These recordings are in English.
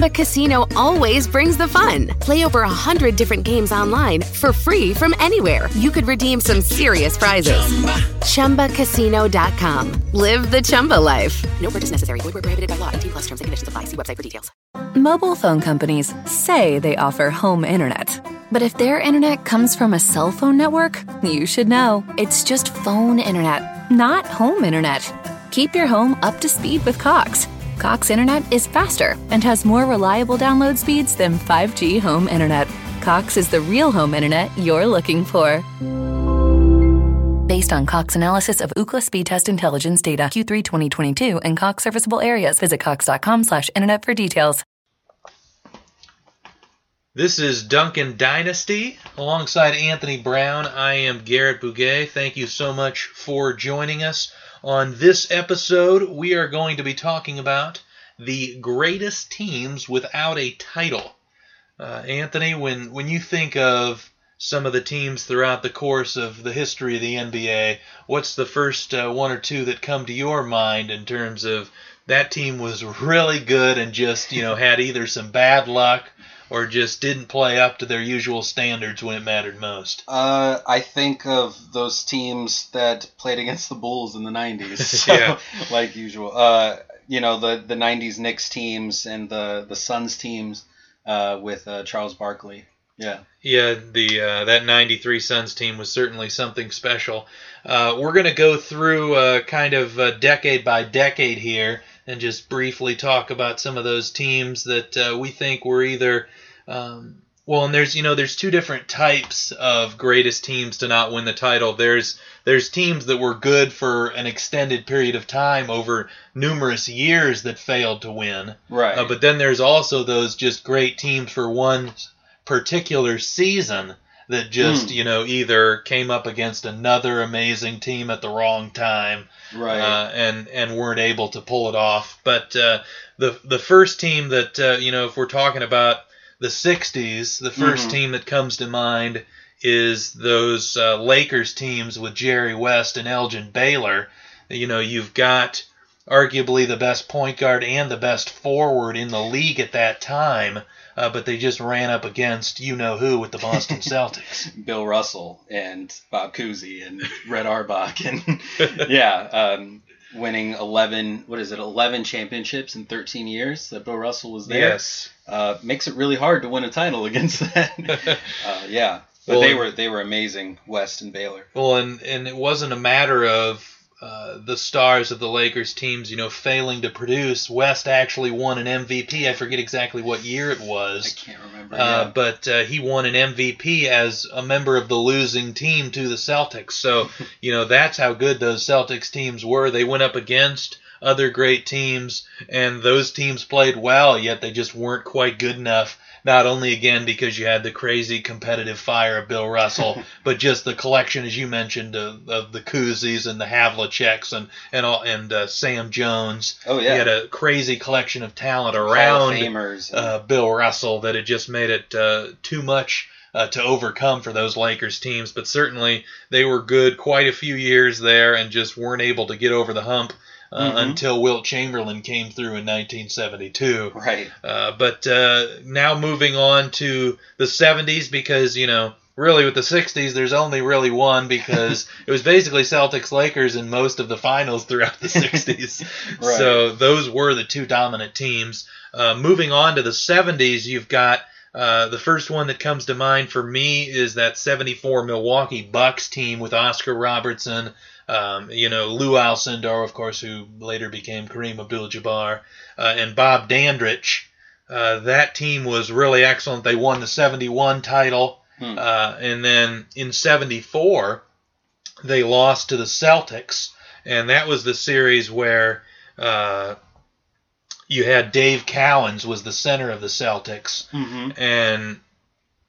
Chumba Casino always brings the fun. Play over a hundred different games online for free from anywhere. You could redeem some serious prizes. Chumba. ChumbaCasino.com. Live the Chumba life. No purchase necessary. Void where prohibited by law. T plus terms and conditions apply. See website for details. Mobile phone companies say they offer home internet. But if their internet comes from a cell phone network, you should know. It's just phone internet, not home internet. Keep your home up to speed with Cox. Cox internet is faster and has more reliable download speeds than 5G home internet. Cox is the real home internet you're looking for. Based on Cox analysis of Ookla speed test intelligence data Q3 2022 and Cox serviceable areas, visit cox.com/internet for details. This is Duncan Dynasty. Alongside Anthony Brown, I am Garrett Bouguet. Thank you so much for joining us. On this episode, we are going to be talking about the greatest teams without a title. Uh, Anthony, when, when you think of some of the teams throughout the course of the history of the NBA, what's the first uh, one or two that come to your mind in terms of that team was really good and just, you know, had either some bad luck or just didn't play up to their usual standards when it mattered most? Uh, I think of those teams that played against the Bulls in the '90s. So, Yeah. like usual. Uh, you know the the '90s Knicks teams and the the Suns teams uh, with uh, Charles Barkley. Yeah. Yeah, the uh, that '93 Suns team was certainly something special. Uh, we're going to go through uh, kind of uh, decade by decade here and just briefly talk about some of those teams that uh, we think were either um, well, and there's you know there's two different types of greatest teams to not win the title. There's there's teams that were good for an extended period of time over numerous years that failed to win. Right. Uh, but then there's also those just great teams for one particular season that just Hmm. you know either came up against another amazing team at the wrong time Right. uh, and and weren't able to pull it off. But uh, the the first team that uh, you know if we're talking about the '60s, the 1st Mhm. team that comes to mind is those uh, Lakers teams with Jerry West and Elgin Baylor. You know you've got arguably the best point guard and the best forward in the league at that time. Uh, but they just ran up against you know who with the Boston Celtics. Bill Russell and Bob Cousy and Red Auerbach and yeah, um, winning 11 what is it 11 championships in 13 years that Bill Russell was there. yes. Uh, makes it really hard to win a title against that. uh, yeah, but Well, they were they were amazing, West and Baylor. Well, and and it wasn't a matter of uh, the stars of the Lakers teams, you know, failing to produce. West actually won an MVP. I forget exactly what year it was. I can't remember. uh, yeah. but uh, he won an MVP as a member of the losing team to the Celtics. So, you know, that's how good those Celtics teams were. They went up against other great teams, and those teams played well, yet they just weren't quite good enough. Not only again because you had the crazy competitive fire of Bill Russell, but just the collection, as you mentioned, of, of the Cousys and the Havliceks and and all, and uh, Sam Jones. Oh, yeah. you had a crazy collection of talent around Famers. uh, Bill Russell that it just made it uh, too much uh, to overcome for those Lakers teams. But certainly they were good quite a few years there and just weren't able to get over the hump uh, Mhm. until Wilt Chamberlain came through in 1972. right. Uh, but uh, now moving on to the 70s because, you know, really with the 60s, there's only really one because it was basically Celtics Lakers in most of the finals throughout the 60s. Right. So those were the two dominant teams. Uh, moving on to the 70s, you've got uh, the first one that comes to mind for me is that 74 Milwaukee Bucks team with Oscar Robertson, um, you know, Lou Alcindor, of course, who later became Kareem Abdul-Jabbar, uh, and Bob Dandridge. Uh, that team was really excellent. They won the 71 title, Hmm. uh, and then in 74, they lost to the Celtics, and that was the series where uh, you had Dave Cowens was the center of the Celtics, hmm and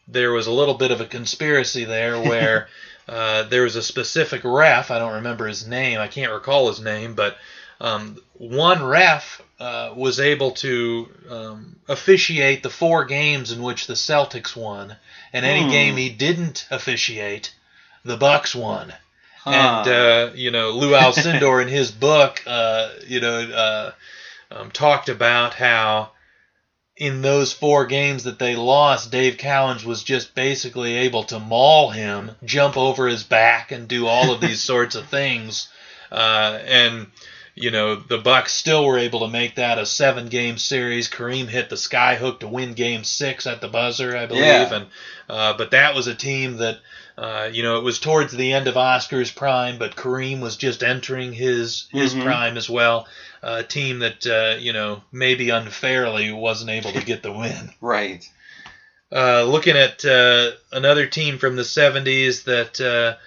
there was a little bit of a conspiracy there where uh, there was a specific ref. I don't remember his name. I can't recall his name, but um, one ref uh, was able to um, officiate the four games in which the Celtics won, and any Hmm. game he didn't officiate, the Bucks won. Huh. And uh, you know, Lou Alcindor in his book, uh, you know, uh, um, talked about how in those four games that they lost, Dave Cowens was just basically able to maul him, jump over his back, and do all of these sorts of things. Uh, and you know, the Bucks still were able to make that a seven-game series. Kareem hit the sky hook to win Game Six at the buzzer, I believe. Yeah. And uh, but that was a team that. Uh, you know, it was towards the end of Oscar's prime, but Kareem was just entering his his Mhm. prime as well. A team that uh, you know maybe unfairly wasn't able to get the win. right. Uh, looking at uh, another team from the 70s that uh,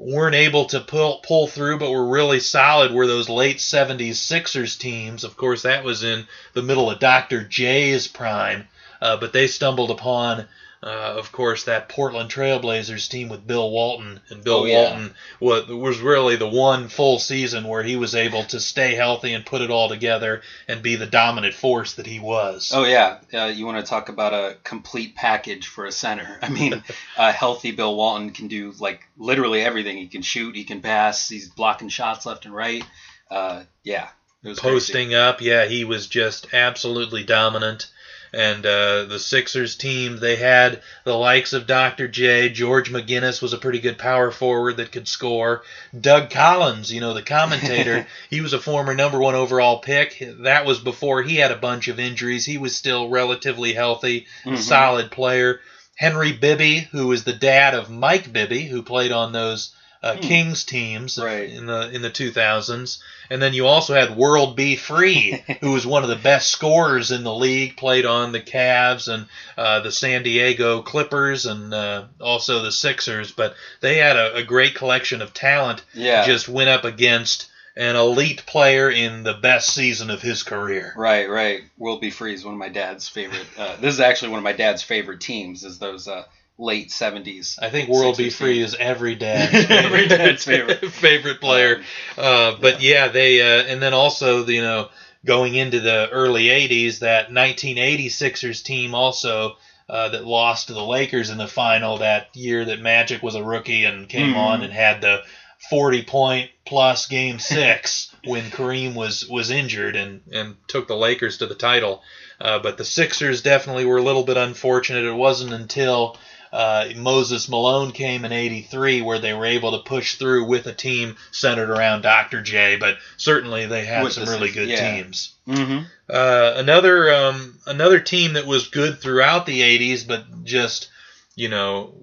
weren't able to pull pull through, but were really solid, were those late 70s Sixers teams. Of course, that was in the middle of Dr. J's prime, uh, but they stumbled upon. Uh, of course, that Portland Trailblazers team with Bill Walton, and Bill Oh, yeah. Walton was, was really the one full season where he was able to stay healthy and put it all together and be the dominant force that he was. Oh yeah, uh, you want to talk about a complete package for a center? I mean, a healthy Bill Walton can do like literally everything. He can shoot, he can pass, he's blocking shots left and right. Uh, yeah, was crazy. posting up. Yeah, he was just absolutely dominant. And uh, the Sixers team, they had the likes of Dr. J. George McGinnis was a pretty good power forward that could score. Doug Collins, you know, the commentator, he was a former number one overall pick. That was before he had a bunch of injuries. He was still relatively healthy, Mhm. solid player. Henry Bibby, who was the dad of Mike Bibby, who played on those uh, Hmm. Kings teams Right. in the in the 2000s. And then you also had World B. Free, who was one of the best scorers in the league, played on the Cavs and uh, the San Diego Clippers and uh, also the Sixers. But they had a, a great collection of talent. Yeah. Just went up against an elite player in the best season of his career. Right, right. World B. Free is one of my dad's favorite. Uh, this is actually one of my dad's favorite teams. Is those uh, late seventies? I think World B. Sixers Free is every dad's Every dad's favorite. favorite player. Uh, but yeah, they uh, and then also you know going into the early '80s, that 1980 Sixers team also uh, that lost to the Lakers in the final that year that Magic was a rookie and came Mhm. on and had the 40 point plus game six when Kareem was was injured and and took the Lakers to the title. Uh, but the Sixers definitely were a little bit unfortunate. It wasn't until uh, Moses Malone came in '83 where they were able to push through with a team centered around Dr. J. But certainly they had With some really good yeah. teams. Mm-hmm. Uh, another um, another team that was good throughout the '80s, but just you know,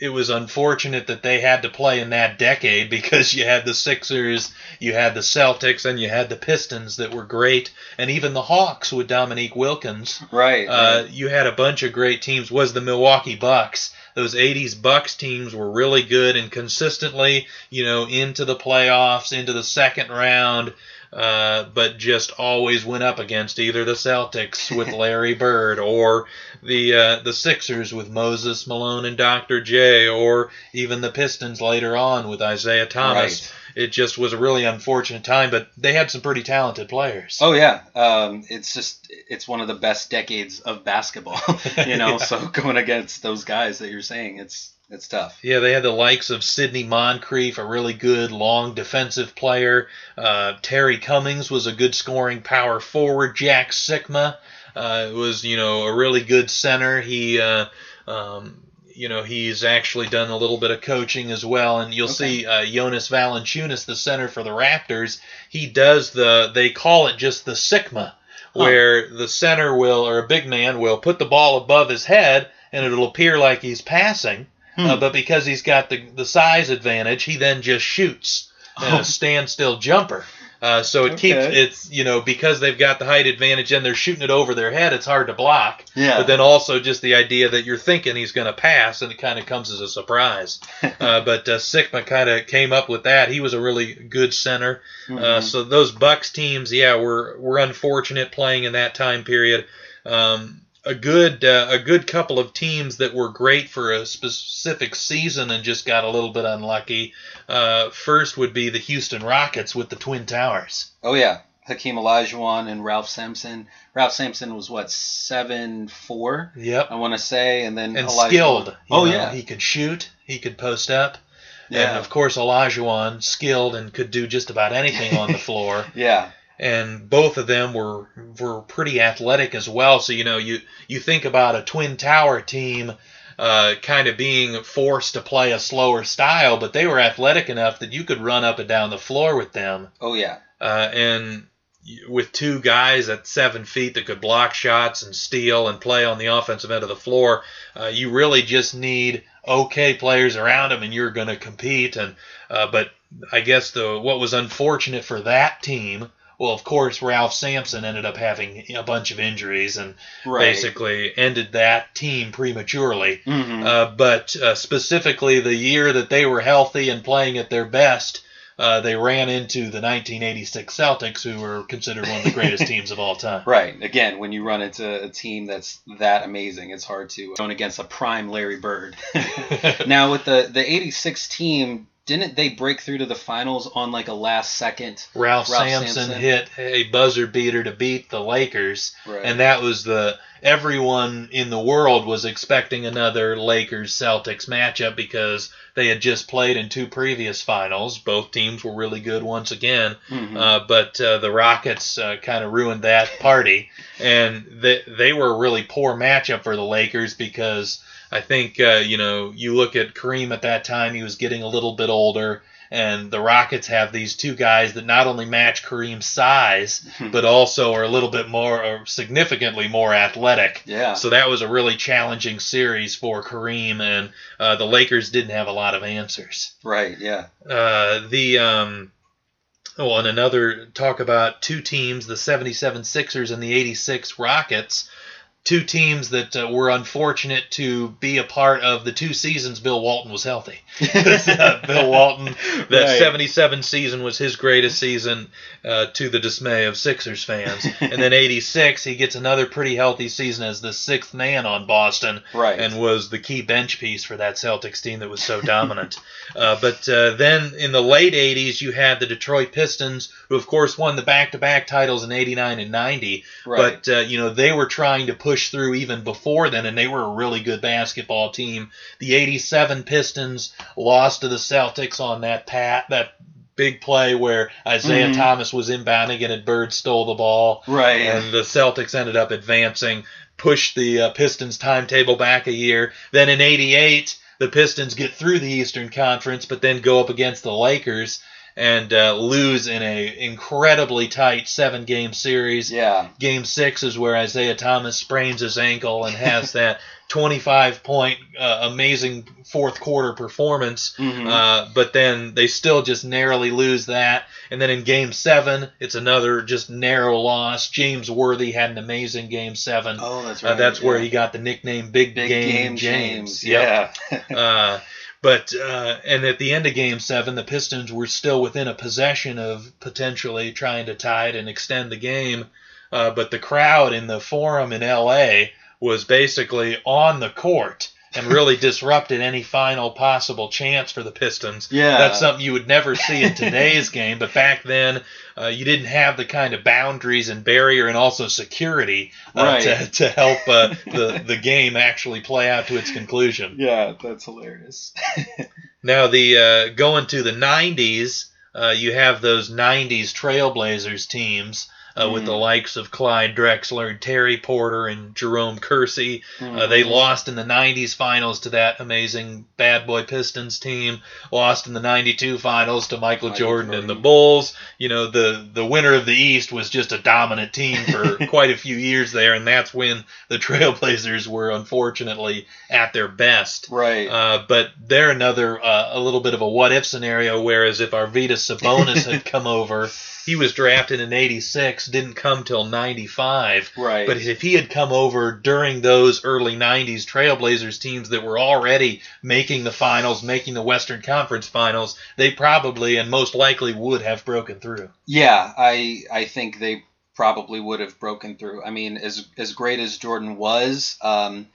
it was unfortunate that they had to play in that decade because you had the Sixers, you had the Celtics, and you had the Pistons that were great, and even the Hawks with Dominique Wilkins. Right. Uh, right. you had a bunch of great teams. Was the Milwaukee Bucks? Those '80s Bucks teams were really good and consistently, you know, into the playoffs, into the second round, uh, but just always went up against either the Celtics with Larry Bird or the uh, the Sixers with Moses Malone and Dr. J, or even the Pistons later on with Isiah Thomas. Right. It just was a really unfortunate time, but they had some pretty talented players. Oh yeah, um, it's just it's one of the best decades of basketball, you know. Yeah. So going against those guys that you're saying, it's it's tough. Yeah, they had the likes of Sidney Moncrief, a really good long defensive player. Uh, Terry Cummings was a good scoring power forward. Jack Sikma uh, was, you know, a really good center. He, uh, um, you know, he's actually done a little bit of coaching as well. And you'll Okay. see uh, Jonas Valanciunas, the center for the Raptors. He does the, they call it just the Sikma, where the center will, or a big man will put the ball above his head and it'll appear like he's passing. Uh, Hmm. but because he's got the, the size advantage, he then just shoots Oh. a standstill jumper. Uh, so it keeps it's you know because they've got the height advantage and they're shooting it over their head, it's hard to block. Yeah. But then also just the idea that you're thinking he's going to pass and it kind of comes as a surprise. uh, but uh, Sikma kind of came up with that. He was a really good center. Uh, Mhm. so those Bucks teams, yeah, were were unfortunate playing in that time period. Um, a good uh, a good couple of teams that were great for a specific season and just got a little bit unlucky. Uh, first would be the Houston Rockets with the Twin Towers. Oh yeah, Hakeem Olajuwon and Ralph Sampson. Ralph Sampson was what seven four. Yep. I want to say, and then and Olajuwon- skilled. Oh know, yeah, he could shoot. He could post up. Yeah. And of course, Olajuwon skilled and could do just about anything on the floor. yeah, and both of them were were pretty athletic as well. So you know, you you think about a twin tower team, uh, kind of being forced to play a slower style, but they were athletic enough that you could run up and down the floor with them, oh yeah, uh, and with two guys at seven feet that could block shots and steal and play on the offensive end of the floor, uh, you really just need okay players around them, and you're going to compete. And uh, but I guess the what was unfortunate for that team. Well, of course, Ralph Sampson ended up having a bunch of injuries and right. basically ended that team prematurely. Mhm. Uh, but uh, specifically, the year that they were healthy and playing at their best, uh, they ran into the 1986 Celtics, who were considered one of the greatest teams of all time. Right. Again, when you run into a team that's that amazing, it's hard to going against a prime Larry Bird. now with the the '86 team, didn't they break through to the finals on like a last second? Ralph, Ralph Sampson, Sampson. hit a buzzer beater to beat the Lakers, Right. and that was the everyone in the world was expecting another Lakers Celtics matchup because they had just played in two previous finals. Both teams were really good once again, Mhm. uh, but uh, the Rockets uh, kind of ruined that party, and they they were a really poor matchup for the Lakers because. I think uh, you know you look at Kareem at that time; he was getting a little bit older, and the Rockets have these two guys that not only match Kareem's size, but also are a little bit more, or significantly more athletic. yeah. So that was a really challenging series for Kareem, and uh, the Lakers didn't have a lot of answers. right. Yeah. Uh, the um, oh, and another talk about two teams: the 77 Sixers and the 86 Rockets. Two teams that uh, were unfortunate to be a part of the two seasons Bill Walton was healthy. Uh, Bill Walton, that Right. 77 season was his greatest season uh, to the dismay of Sixers fans. and then 86, he gets another pretty healthy season as the sixth man on Boston Right. and was the key bench piece for that Celtics team that was so dominant. uh, but uh, then in the late 80s, you had the Detroit Pistons, who of course won the back-to-back titles in 89 and 90. Right. But uh, you know they were trying to push through even before then, and they were a really good basketball team. The '87 Pistons lost to the Celtics on that pat that big play where Isiah Mhm. Thomas was inbounding and Bird stole the ball, right. and the Celtics ended up advancing, pushed the uh, Pistons timetable back a year. Then in '88, the Pistons get through the Eastern Conference, but then go up against the Lakers. And uh, lose in a incredibly tight seven game series. yeah. Game six is where Isiah Thomas sprains his ankle and has that 25 point uh, amazing fourth quarter performance. Mhm. Uh, but then they still just narrowly lose that. And then in game seven, it's another just narrow loss. James Worthy had an amazing game seven. oh, that's Uh, right. that's where he got the nickname Big, Big Game, game James. James. Yep. Yeah. But uh, and at the end of Game Seven, the Pistons were still within a possession of potentially trying to tie it and extend the game. Uh, but the crowd in the Forum in L.A. was basically on the court and really disrupted any final possible chance for the Pistons. Yeah. That's something you would never see in today's game, but back then uh, you didn't have the kind of boundaries and barrier and also security uh, Right. to, to help uh, the the game actually play out to its conclusion. yeah, that's hilarious. Now the uh, going to the '90s, uh, you have those '90s Trailblazers teams. Uh, With the likes of Clyde Drexler and Terry Porter and Jerome Kersey, uh, Mm-hmm. they lost in the 90s finals to that amazing Bad Boy Pistons team. Lost in the 92 finals to Michael, Michael Jordan, and the Bulls. You know, the, the winner of the East was just a dominant team for quite a few years there, and that's when the Trailblazers were unfortunately at their best. right. Uh, but they're another, uh, a little bit of a what if scenario, whereas if Arvydas Sabonis had come over, he was drafted in 86, didn't come till 95. right. But if he had come over during those early 90s Trailblazers teams that were already making the finals, making the Western Conference finals, they probably and most likely would have broken through. Yeah, I I think they probably would have broken through. I mean, as as great as Jordan was, um,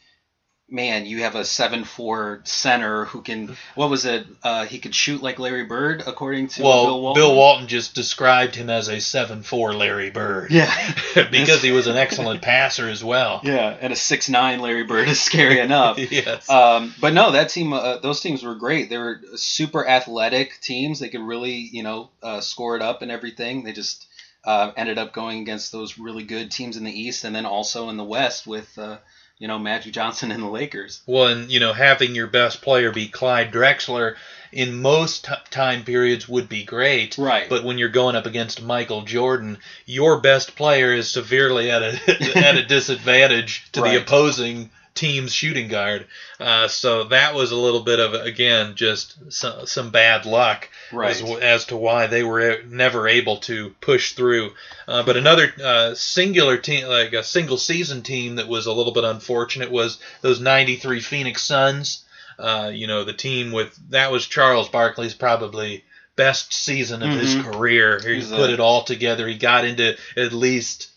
man, you have a seven four center who can. What was it? Uh, he could shoot like Larry Bird, according to well, Bill Walton. Bill Walton just described him as a seven four Larry Bird. Yeah. because he was an excellent passer as well. Yeah, and a six nine Larry Bird is scary enough. yes. Um, but no, that team, uh, those teams were great. They were super athletic teams. They could really, you know, uh, score it up and everything. They just uh, ended up going against those really good teams in the East, and then also in the West with, uh, you know, Magic Johnson and the Lakers. Well, and you know, having your best player be Clyde Drexler in most t- time periods would be great. Right. But when you're going up against Michael Jordan, your best player is severely at a at a disadvantage to Right. the opposing team's shooting guard. Uh, so that was a little bit of again just some, some bad luck Right. as, as to why they were never able to push through. Uh, but another uh, singular team, like a single season team that was a little bit unfortunate, was those '93 Phoenix Suns. Uh, you know, the team with that was Charles Barkley's probably best season of his Mhm. career. He He's put it all together. He got into at least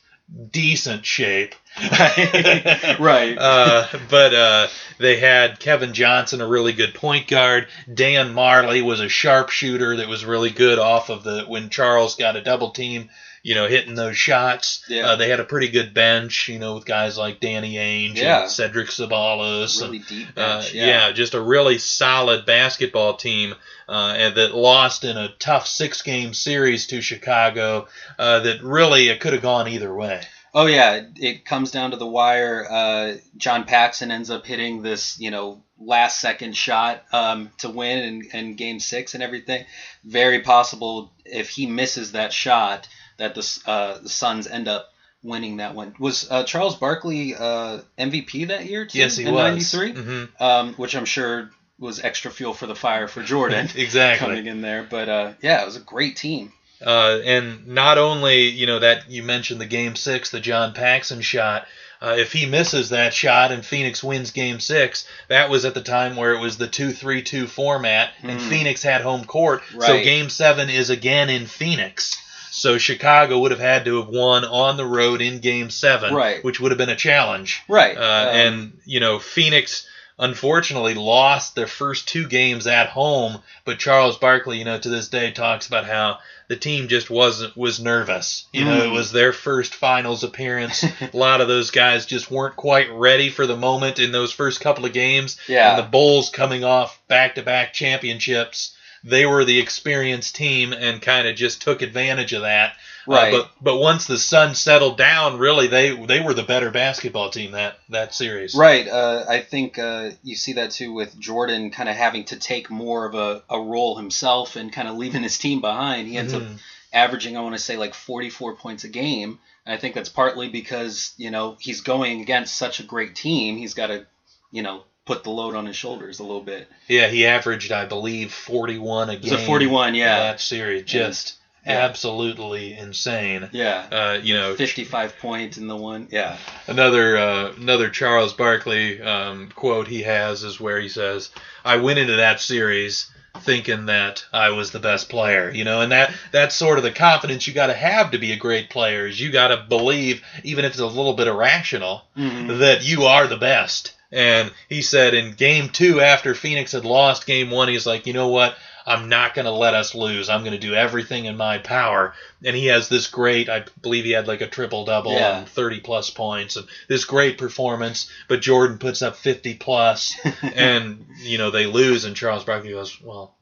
decent shape. right. Uh, but uh, they had Kevin Johnson, a really good point guard. Dan Majerle was a sharpshooter that was really good off of the when Charles got a double team. You know, hitting those shots. Yeah. Uh, they had a pretty good bench. You know, with guys like Danny Ainge Yeah. and Cedric Ceballos. really and, deep uh, bench. yeah. just a really solid basketball team, uh, and that lost in a tough six-game series to Chicago. Uh, that really it could have gone either way. Oh yeah, it- comes down to the wire. Uh, John Paxson ends up hitting this, you know, last second shot um, to win in, in Game Six and everything. Very possible if he misses that shot that the uh, the Suns end up winning that one. Was uh, Charles Barkley uh, MVP that year too? Yes, he in was. '93, Mhm. um, which I'm sure was extra fuel for the fire for Jordan Exactly. coming in there. But uh, yeah, it was a great team. Uh, and not only, you know, that you mentioned the game six, the John Paxson shot. Uh, if he misses that shot and Phoenix wins game six, that was at the time where it was the 2 3 2 format and Mm. Phoenix had home court. So game seven is again in Phoenix. So Chicago would have had to have won on the road in game seven, Right. which would have been a challenge. Right. Uh, um, and you know, Phoenix unfortunately lost their first two games at home. But Charles Barkley, you know, to this day talks about how the team just wasn't was nervous. You know, it Mm. was their first finals appearance. a lot of those guys just weren't quite ready for the moment in those first couple of games. Yeah. And the Bulls coming off back-to-back championships. They were the experienced team and kind of just took advantage of that. Uh, Right. but but once the sun settled down, really they they were the better basketball team that that series. Right. Uh, I think uh, you see that too with Jordan kind of having to take more of a, a role himself and kind of leaving his team behind. He ends up Mhm. averaging, I want to say, like 44 points a game. And I think that's partly because, you know, he's going against such a great team. He's got to, you know, put the load on his shoulders a little bit. Yeah, he averaged, I believe, 41 a It was game. a 41, yeah. That series just. Absolutely insane. Yeah. Uh, you know, 55 points in the one. Yeah. another uh, another Charles Barkley um, quote he has is where he says, "I went into that series." thinking that I was the best player, you know, and that that's sort of the confidence you got to have to be a great player. Is you got to believe, even if it's a little bit irrational, Mhm. that you are the best. And he said in game two, after Phoenix had lost game one, he's like, you know what? I'm not going to let us lose. I'm going to do everything in my power. And he has this great, I believe he had like a triple double Yeah. and 30 plus points and this great performance. But Jordan puts up 50 plus and, you know, they lose. And Charles Barkley goes, well,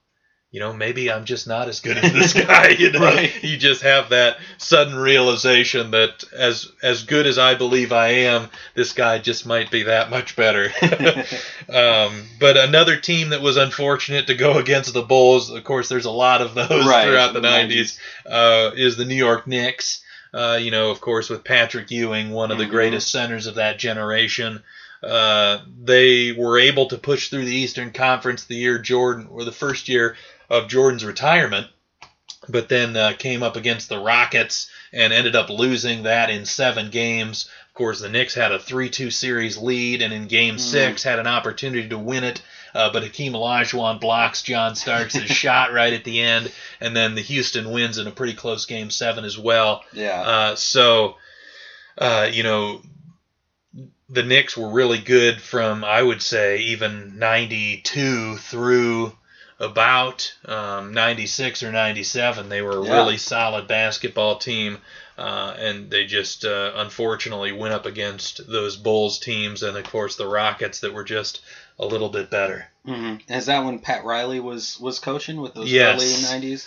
you know, maybe I'm just not as good as this guy. You know, Right. you just have that sudden realization that as as good as I believe I am, this guy just might be that much better. um, but another team that was unfortunate to go against the Bulls, of course, there's a lot of those Right, throughout the the 90s, uh, is the New York Knicks. Uh, you know, of course, with Patrick Ewing, one of the Mhm. greatest centers of that generation. Uh, they were able to push through the Eastern Conference the year Jordan, or the first year of Jordan's retirement, but then uh, came up against the Rockets and ended up losing that in seven games. Of course, the Knicks had a 3-2 series lead, and in Game Six had an opportunity to win it. Uh, but Hakeem Olajuwon blocks John Starks' shot right at the end, and then the Houston wins in a pretty close Game Seven as well. Yeah. Uh, so, uh, you know, the Knicks were really good from I would say even '92 through about um, 96 or 97. They were a Yeah. really solid basketball team, uh, and they just uh, unfortunately went up against those Bulls teams and of course the Rockets that were just a little bit better. hmm Is that when Pat Riley was was coaching with those Yes. early '90s?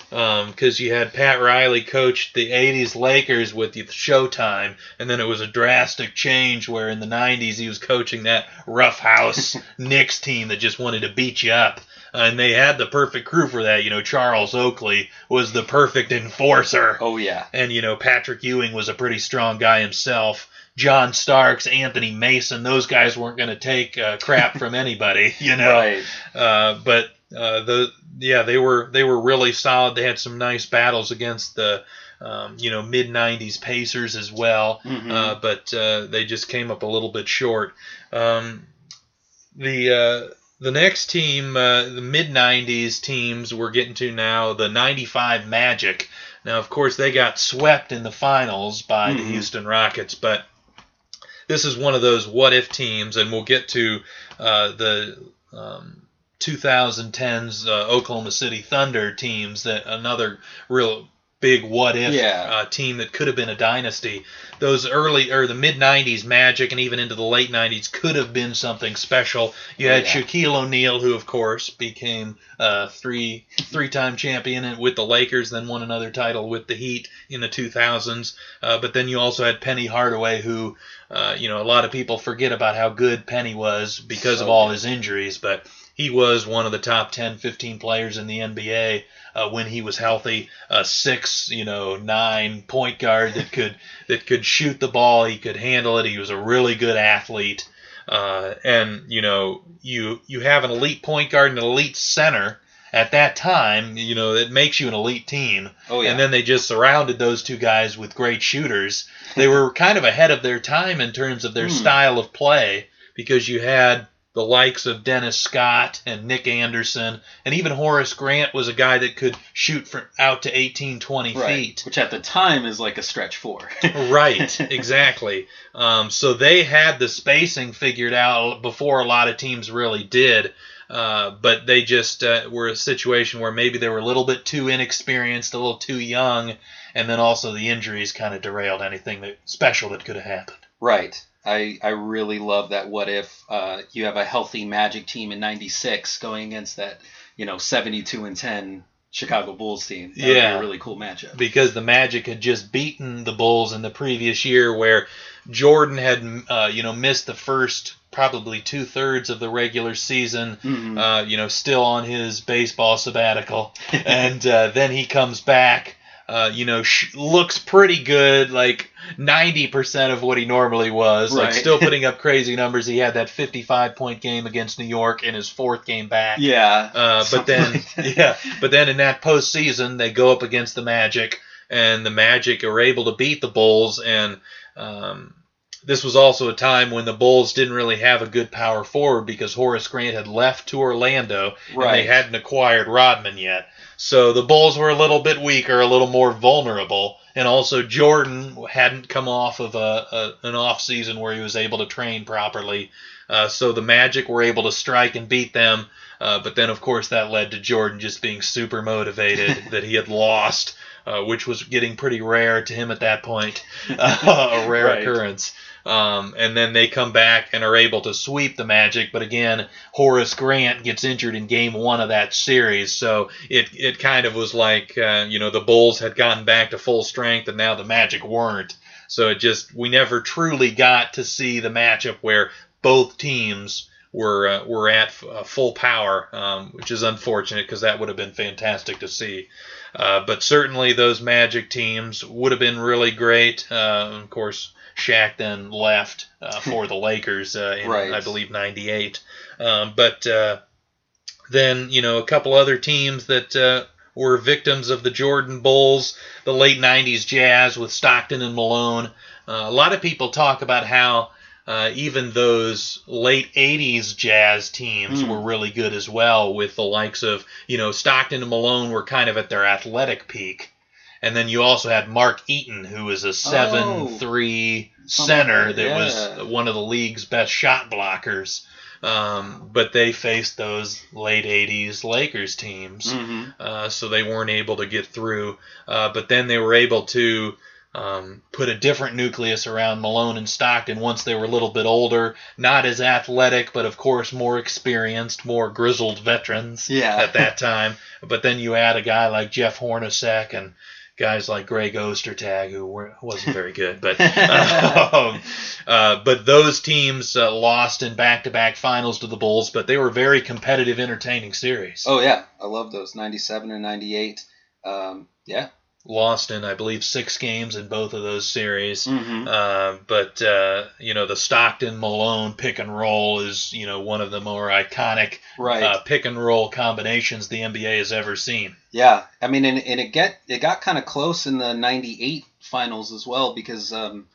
because Um, you had Pat Riley coached the '80s Lakers with the Showtime, and then it was a drastic change where in the '90s he was coaching that roughhouse Knicks team that just wanted to beat you up, Uh, and they had the perfect crew for that. You know, Charles Oakley was the perfect enforcer, Oh yeah. and you know Patrick Ewing was a pretty strong guy himself. John Starks, Anthony Mason, those guys weren't going to take uh, crap from anybody, you know. Right. Uh, but uh, the yeah they were they were really solid. They had some nice battles against the um, you know mid '90s Pacers as well, Mhm. uh, but uh, they just came up a little bit short. Um, the uh, the next team, uh, the mid '90s teams, we're getting to now the '95 Magic. Now, of course, they got swept in the finals by the Mhm. Houston Rockets, but this is one of those what if teams, and we'll get to uh, the um, 2010s uh, Oklahoma City Thunder teams that another real big what if Yeah. uh, team that could have been a dynasty. Those early or the mid 90s Magic and even into the late 90s could have been something special. You had yeah. Shaquille O'Neal, who of course became uh, three three time champion with the Lakers, then won another title with the Heat in the 2000s. Uh, but then you also had Penny Hardaway, who uh, you know a lot of people forget about how good Penny was because of all good. his injuries, but he was one of the top 10, 15 players in the NBA uh, when he was healthy. A six, you know, nine point guard that could that could shoot the ball. He could handle it. He was a really good athlete. Uh, and you know, you you have an elite point guard and an elite center at that time. You know, it makes you an elite team. Oh yeah. And then they just surrounded those two guys with great shooters. They were kind of ahead of their time in terms of their Hmm. style of play because you had the likes of Dennis Scott and Nick Anderson, and even Horace Grant was a guy that could shoot from out to 18, 20 right. feet. Which at the time is like a stretch four. right, exactly. Um, so they had the spacing figured out before a lot of teams really did. Uh, but they just uh, were a situation where maybe they were a little bit too inexperienced, a little too young, and then also the injuries kind of derailed anything that special that could have happened. Right. I, I really love that what if uh, you have a healthy Magic team in 96 going against that, you know, 72 and 10 Chicago Bulls team. That Yeah. a really cool matchup. because the Magic had just beaten the Bulls in the previous year, where Jordan had uh, you know missed the first probably two thirds of the regular season. Mhm. Uh, you know, still on his baseball sabbatical, and uh, then he comes back. Uh, you know, sh- looks pretty good, like 90% of what he normally was. Like, still putting up crazy numbers. He had that 55 point game against New York in his fourth game back. Yeah. Uh, but then, like yeah, but then in that postseason, they go up against the Magic, and the Magic are able to beat the Bulls. And um, this was also a time when the Bulls didn't really have a good power forward because Horace Grant had left to Orlando, and they hadn't acquired Rodman yet. So the Bulls were a little bit weaker, a little more vulnerable, and also Jordan hadn't come off of a, a an off season where he was able to train properly. Uh, so the Magic were able to strike and beat them. Uh, but then, of course, that led to Jordan just being super motivated that he had lost, uh, which was getting pretty rare to him at that point, a rare Right. occurrence. Um, and then they come back and are able to sweep the Magic. But again, Horace Grant gets injured in Game One of that series, so it it kind of was like uh, you know the Bulls had gotten back to full strength, and now the Magic weren't. So it just we never truly got to see the matchup where both teams were uh, were at f- uh, full power, um, which is unfortunate because that would have been fantastic to see. Uh, but certainly those Magic teams would have been really great. Uh, of course, Shaq then left uh, for the Lakers uh, in Right. I believe '98. Um, but uh, then you know a couple other teams that uh, were victims of the Jordan Bulls, the late '90s Jazz with Stockton and Malone. Uh, a lot of people talk about how uh, even those late 80s jazz teams Mm. were really good as well with the likes of you know stockton and malone were kind of at their athletic peak and then you also had mark eaton who was a 7-3 center that Yeah. was one of the league's best shot blockers um, but they faced those late 80s lakers teams hmm uh, so they weren't able to get through. Uh, but then they were able to um, put a different nucleus around Malone and Stockton once they were a little bit older, not as athletic, but of course more experienced, more grizzled veterans Yeah. at that time. But then you add a guy like Jeff Hornacek and guys like Greg Ostertag, who were, wasn't very good, but um, uh, but those teams uh, lost in back-to-back finals to the Bulls, but they were very competitive, entertaining series. Oh yeah, I love those. '97 and '98. Um, yeah. Lost in I believe six games in both of those series. hmm Uh, but uh, you know the Stockton Malone pick and roll is you know one of the more iconic Right. uh, pick and roll combinations the NBA has ever seen. Yeah, I mean, and, and it get it got kind of close in the '98 finals as well because um,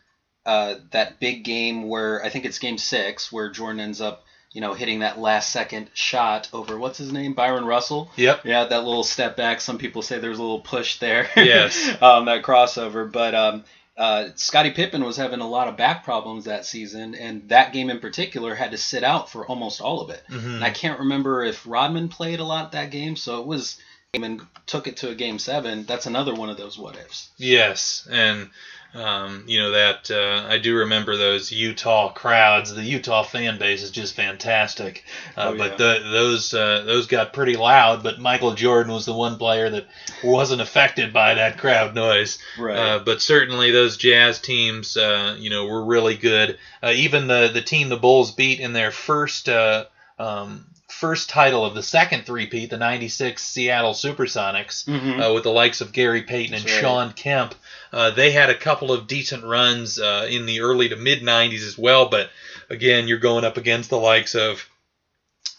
uh, that big game where I think it's Game Six where Jordan ends up, you know, hitting that last second shot over what's his name, Bryon Russell. Yep. Yeah, that little step back. Some people say there's a little push there. Yes. um, that crossover, but um, uh, Scottie Pippen was having a lot of back problems that season, and that game in particular had to sit out for almost all of it. Mhm. And I can't remember if Rodman played a lot that game, so it was and took it to a game seven. That's another one of those what ifs. Yes, and um, you know that uh, I do remember those Utah crowds. The Utah fan base is just fantastic. Uh, Oh, but the, those uh, those got pretty loud. But Michael Jordan was the one player that wasn't affected by that crowd noise. Uh, but certainly those Jazz teams, uh, you know, were really good. Uh, even the the team the Bulls beat in their first uh, um, first title of the second three-peat, the '96 Seattle SuperSonics, Mhm. uh, with the likes of Gary Payton and right. Shawn Kemp. Uh, they had a couple of decent runs uh, in the early to mid '90s as well. But again, you're going up against the likes of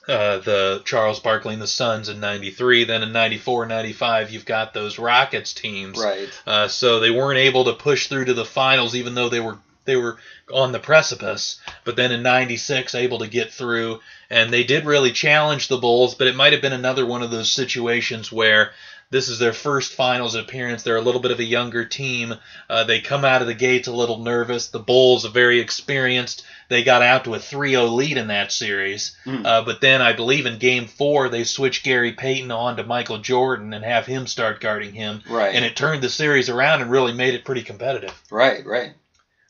uh, the Charles Barkley and the Suns in '93. Then in '94, '95, you've got those Rockets teams. right. Uh, so they weren't able to push through to the finals, even though they were they were on the precipice. But then in '96, able to get through, and they did really challenge the Bulls. But it might have been another one of those situations where this is their first finals appearance. They're a little bit of a younger team. Uh, they come out of the gates a little nervous. The Bulls are very experienced. They got out to a 3-0 lead in that series. Mm. Uh, but then I believe in Game Four they switch Gary Payton on to Michael Jordan and have him start guarding him Right. and it turned the series around and really made it pretty competitive. right. Right.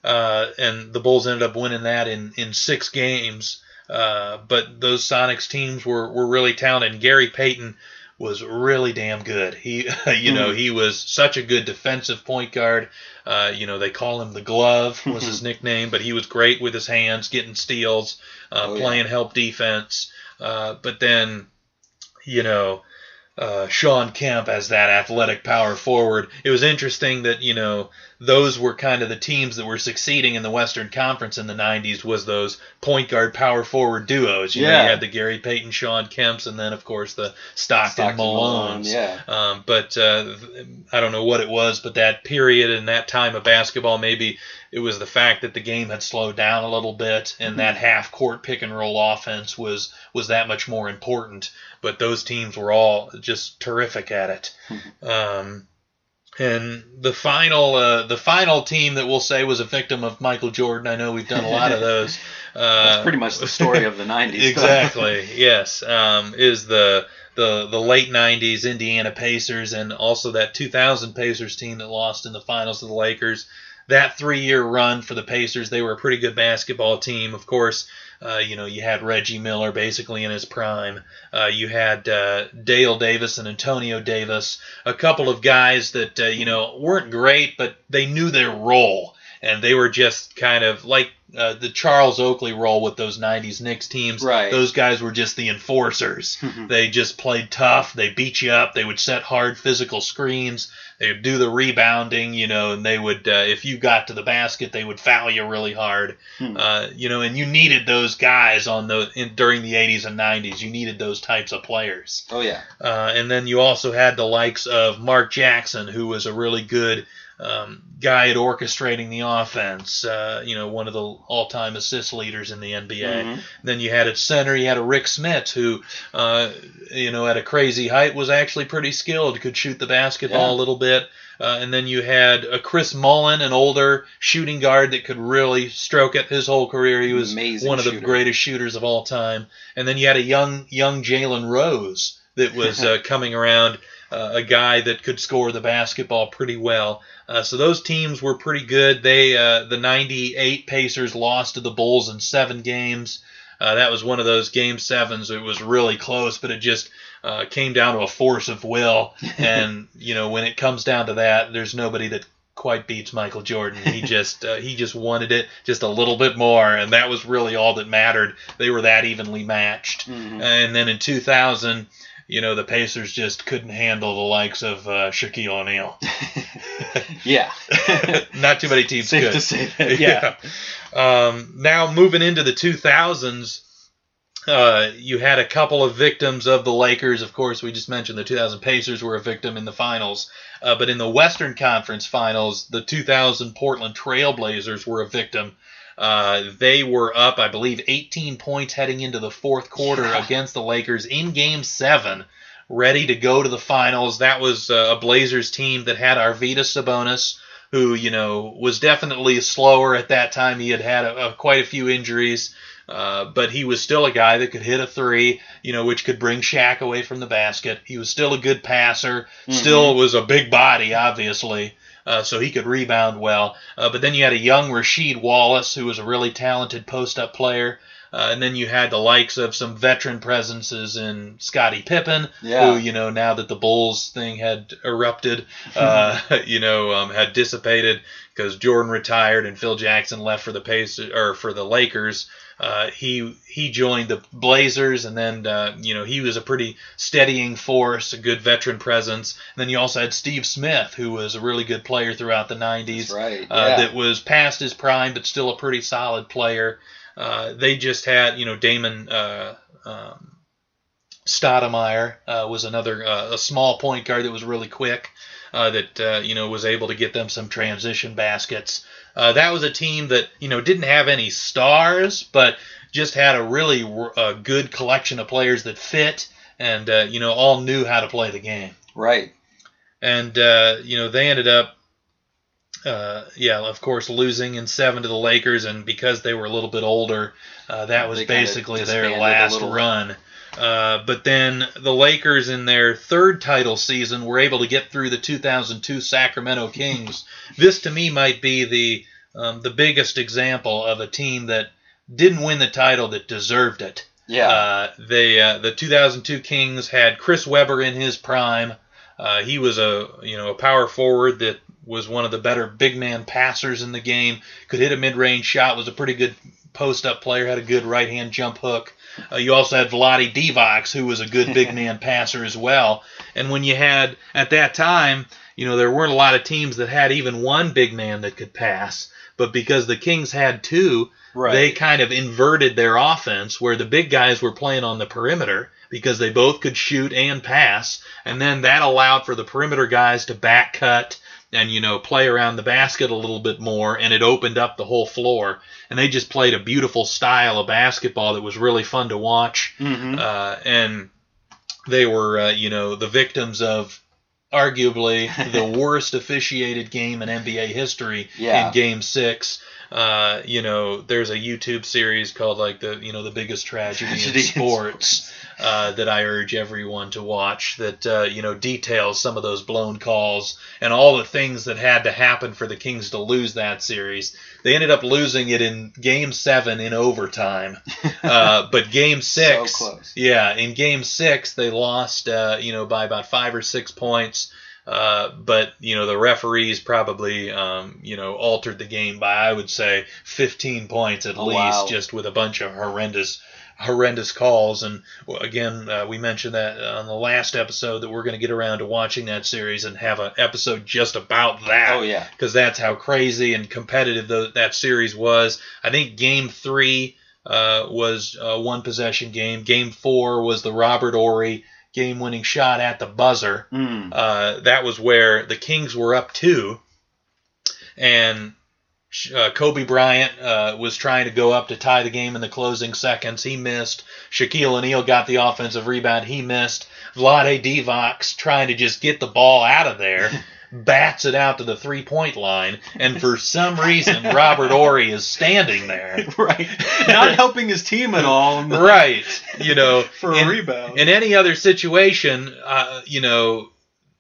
Uh, and the Bulls ended up winning that in, in six games. Uh, but those Sonics teams were, were really talented. And Gary Payton was really damn good. He, you know, Mhm. he was such a good defensive point guard. Uh, you know, they call him the glove was his nickname, but he was great with his hands, getting steals, uh, Oh, yeah. playing help defense. Uh, but then, you know, uh, Shawn Kemp as that athletic power forward. It was interesting that you know those were kind of the teams that were succeeding in the Western Conference in the '90s. Was those point guard power forward duos? You know, Yeah. you had the Gary Payton, Shawn Kemps, and then of course the Stockton, Stockton, Malones. Yeah. Um, but uh, I don't know what it was, but that period and that time of basketball, maybe it was the fact that the game had slowed down a little bit, and that half court pick and roll offense was was that much more important. But those teams were all just terrific at it. Um, and the final uh, the final team that we'll say was a victim of Michael Jordan. I know we've done a lot of those. Uh, That's pretty much the story of the '90s. exactly. yes. Um, is the the the late '90s Indiana Pacers and also that 2000 Pacers team that lost in the finals to the Lakers. That three-year run for the Pacers, they were a pretty good basketball team. Of course, uh, you know you had Reggie Miller basically in his prime. Uh, you had uh, Dale Davis and Antonio Davis, a couple of guys that uh, you know weren't great, but they knew their role and they were just kind of like uh, the Charles Oakley role with those '90s Knicks teams. Right. Those guys were just the enforcers. they just played tough. They beat you up. They would set hard physical screens. They would do the rebounding, you know, and they would, uh, if you got to the basket, they would foul you really hard, uh, you know, and you needed those guys on the in, during the 80s and 90s. You needed those types of players. Oh yeah. Uh, and then you also had the likes of Mark Jackson, who was a really good um, guy at orchestrating the offense. Uh, you know, one of the all-time assist leaders in the NBA. Then you had at center, you had a Rik Smits, who, uh, you know, at a crazy height was actually pretty skilled, could shoot the basketball Yeah. a little bit. Uh, and then you had a Chris Mullin, an older shooting guard that could really stroke it his whole career. He was Amazing one of the greatest shooters of all time. And then you had a young young Jalen Rose that was uh, coming around, uh, a guy that could score the basketball pretty well. Uh, so those teams were pretty good. They uh, the '98 Pacers lost to the Bulls in seven games. Uh, that was one of those game sevens. It was really close, but it just uh, came down to a force of will. And you know, when it comes down to that, there's nobody that quite beats Michael Jordan. He just uh, he just wanted it just a little bit more, and that was really all that mattered. They were that evenly matched. And then in 2000, you know, the Pacers just couldn't handle the likes of uh, Shaquille O'Neal. Yeah. Not too many teams Safe could. to say that. Yeah. Um, now moving into the 2000s, uh, you had a couple of victims of the Lakers. Of course, we just mentioned the 2000 Pacers were a victim in the finals. Uh, but in the Western Conference Finals, the 2000 Portland Trailblazers were a victim. Uh, they were up, I believe, 18 points heading into the fourth quarter Yeah. against the Lakers in Game Seven, ready to go to the finals. That was uh, a Blazers team that had Arvydas Sabonis, who you know was definitely slower at that time. He had had a, a, quite a few injuries. Uh, but he was still a guy that could hit a three, you know, which could bring Shaq away from the basket. He was still a good passer, still was a big body, obviously, uh, so he could rebound well. Uh, but then you had a young Rasheed Wallace, who was a really talented post-up player. Uh, and then you had the likes of some veteran presences in Scottie Pippen, Yeah. who, you know, now that the Bulls thing had erupted, uh, you know, um, had dissipated because Jordan retired and Phil Jackson left for the Pacers or for the Lakers. Uh, he he joined the Blazers, and then uh, you know he was a pretty steadying force, a good veteran presence. And then you also had Steve Smith, who was a really good player throughout the '90s. That's right, Uh. That was past his prime, but still a pretty solid player. Uh, they just had you know Damon. Uh, um, Stoudamire uh, was another uh, a small point guard that was really quick uh, that uh, you know was able to get them some transition baskets. Uh, that was a team that you know didn't have any stars, but just had a really uh, good collection of players that fit and uh, you know all knew how to play the game. Right. And uh, you know they ended up, uh, yeah, of course, losing in seven to the Lakers, and because they were a little bit older, uh, that was basically their last run. Uh, but then the Lakers, in their third title season, were able to get through the 2002 Sacramento Kings. this, to me, might be the um, the biggest example of a team that didn't win the title that deserved it. Yeah. Uh, they uh, the 2002 Kings had Chris Webber in his prime. Uh, he was a you know a power forward that was one of the better big man passers in the game. Could hit a mid range shot. Was a pretty good post up player. Had a good right hand jump hook. Uh, you also had Vlade Divac, who was a good big man passer as well. And when you had at that time, you know there weren't a lot of teams that had even one big man that could pass. But because the Kings had two, Right. they kind of inverted their offense where the big guys were playing on the perimeter because they both could shoot and pass, and then that allowed for the perimeter guys to back cut and you know play around the basket a little bit more, and it opened up the whole floor. And they just played a beautiful style of basketball that was really fun to watch, Mhm. uh, and they were uh, you know the victims of arguably the worst officiated game in NBA history Yeah. in Game Six. Uh, you know, there's a YouTube series called like the you know the biggest tragedy, Tragedy in sports uh, that I urge everyone to watch. That uh, you know details some of those blown calls and all the things that had to happen for the Kings to lose that series. They ended up losing it in Game Seven in overtime, uh, but Game Six, close. yeah, in Game Six they lost uh, you know by about five or six points. Uh, but you know the referees probably um, you know altered the game by I would say 15 points at Oh, least, wow. just with a bunch of horrendous horrendous calls. And again, uh, we mentioned that on the last episode that we're going to get around to watching that series and have an episode just about that Oh yeah. because that's how crazy and competitive the, that series was. I think Game Three uh, was a one possession game. Game Four was the Robert Horry game winning shot at the buzzer. Mm. Uh, that was where the Kings were up two, and uh, Kobe Bryant uh, was trying to go up to tie the game in the closing seconds. He missed. Shaquille O'Neal got the offensive rebound. He missed. Vlade Divac trying to just get the ball out of there. Bats it out to the three point line, and for some reason, Robert Horry is standing there. right. Not helping his team at all. Right. You know, For a in- rebound. In any other situation, uh, you know,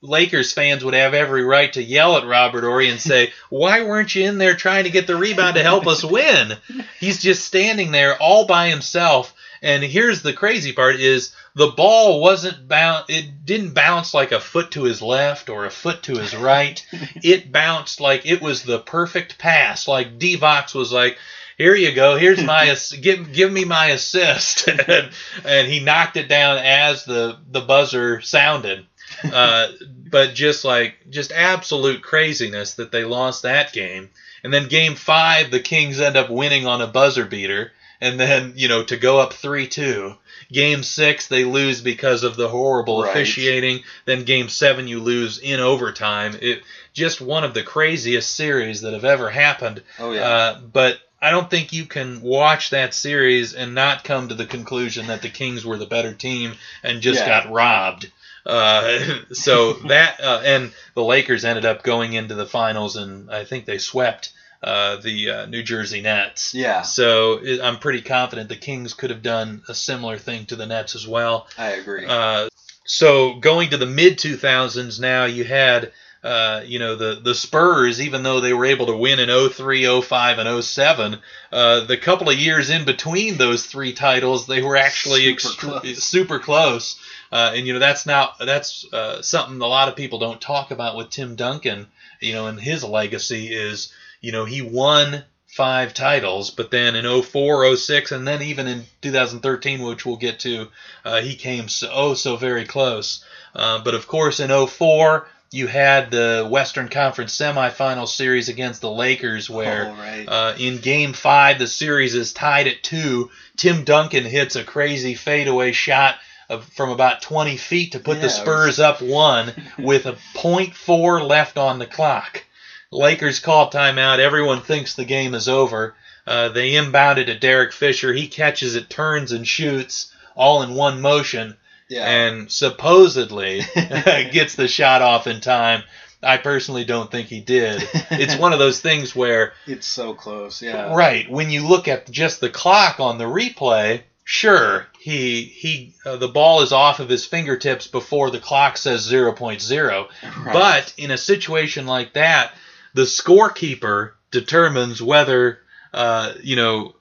Lakers fans would have every right to yell at Robert Horry and say, "Why weren't you in there trying to get the rebound to help us win?" He's just standing there all by himself. And here's the crazy part: is the ball wasn't bound. It didn't bounce like a foot to his left or a foot to his right. it bounced like it was the perfect pass. Like Divac was like, "Here you go. Here's my give give me my assist," and, and he knocked it down as the the buzzer sounded. Uh, but just like just absolute craziness that they lost that game, and then game five the Kings end up winning on a buzzer beater, and then you know to go up three two. Game six they lose because of the horrible Right. officiating. Then game seven you lose in overtime. It just one of the craziest series that have ever happened. Oh yeah. Uh, but I don't think you can watch that series and not come to the conclusion that the Kings were the better team and just Yeah. got robbed. Uh, so that uh, and the Lakers ended up going into the finals and I think they swept uh, the uh, New Jersey Nets. yeah. So it, I'm pretty confident the Kings could have done a similar thing to the Nets as well. I agree. Uh, so going to the mid 2000s now, you had uh, you know the the Spurs, even though they were able to win in 03, 05, and 07, uh, the couple of years in between those three titles, they were actually Super extre- close. super close. Uh, and you know that's now that's uh, something a lot of people don't talk about with Tim Duncan. You know, and his legacy is you know he won five titles, but then in 04, 06, and then even in 2013, which we'll get to, uh, he came so oh so very close. Uh, but of course, in 04, you had the Western Conference semifinal series against the Lakers, where oh, right. uh, in Game Five the series is tied at two. Tim Duncan hits a crazy fadeaway shot. From about 20 feet to put Yeah, the it was- Spurs up one with a .4 left on the clock. Lakers call timeout. Everyone thinks the game is over. Uh, they inbound it to Derek Fisher. He catches it, turns and shoots all in one motion, yeah. and supposedly gets the shot off in time. I personally don't think he did. It's one of those things where, it's so close. Yeah. right, when you look at just the clock on the replay, sure, he he uh, the ball is off of his fingertips before the clock says 0.0. Right. But in a situation like that, the scorekeeper determines whether, uh, you know,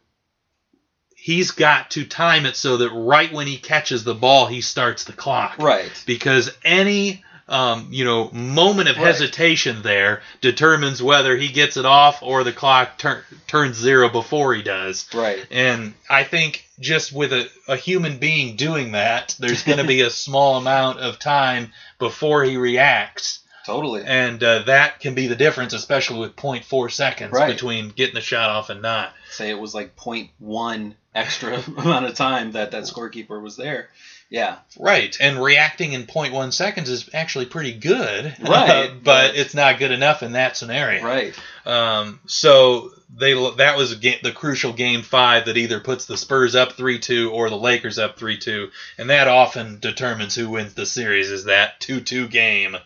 he's got to time it so that right when he catches the ball, he starts the clock. Right. Because any, um, you know, moment of Right. hesitation there determines whether he gets it off or the clock tur- turns zero before he does. Right. And I think just with a, a human being doing that, there's going to be a small amount of time before he reacts. Totally. And uh, that can be the difference, especially with 0.4 seconds Right. between getting the shot off and not. Say it was like 0.1 extra amount of time that that scorekeeper was there. Yeah. Right. And reacting in 0.1 seconds is actually pretty good. Right. but it's not good enough in that scenario. Right. Um, so they that was the crucial game five that either puts the Spurs up three two or the Lakers up three two, and that often determines who wins the series. Is that two two game?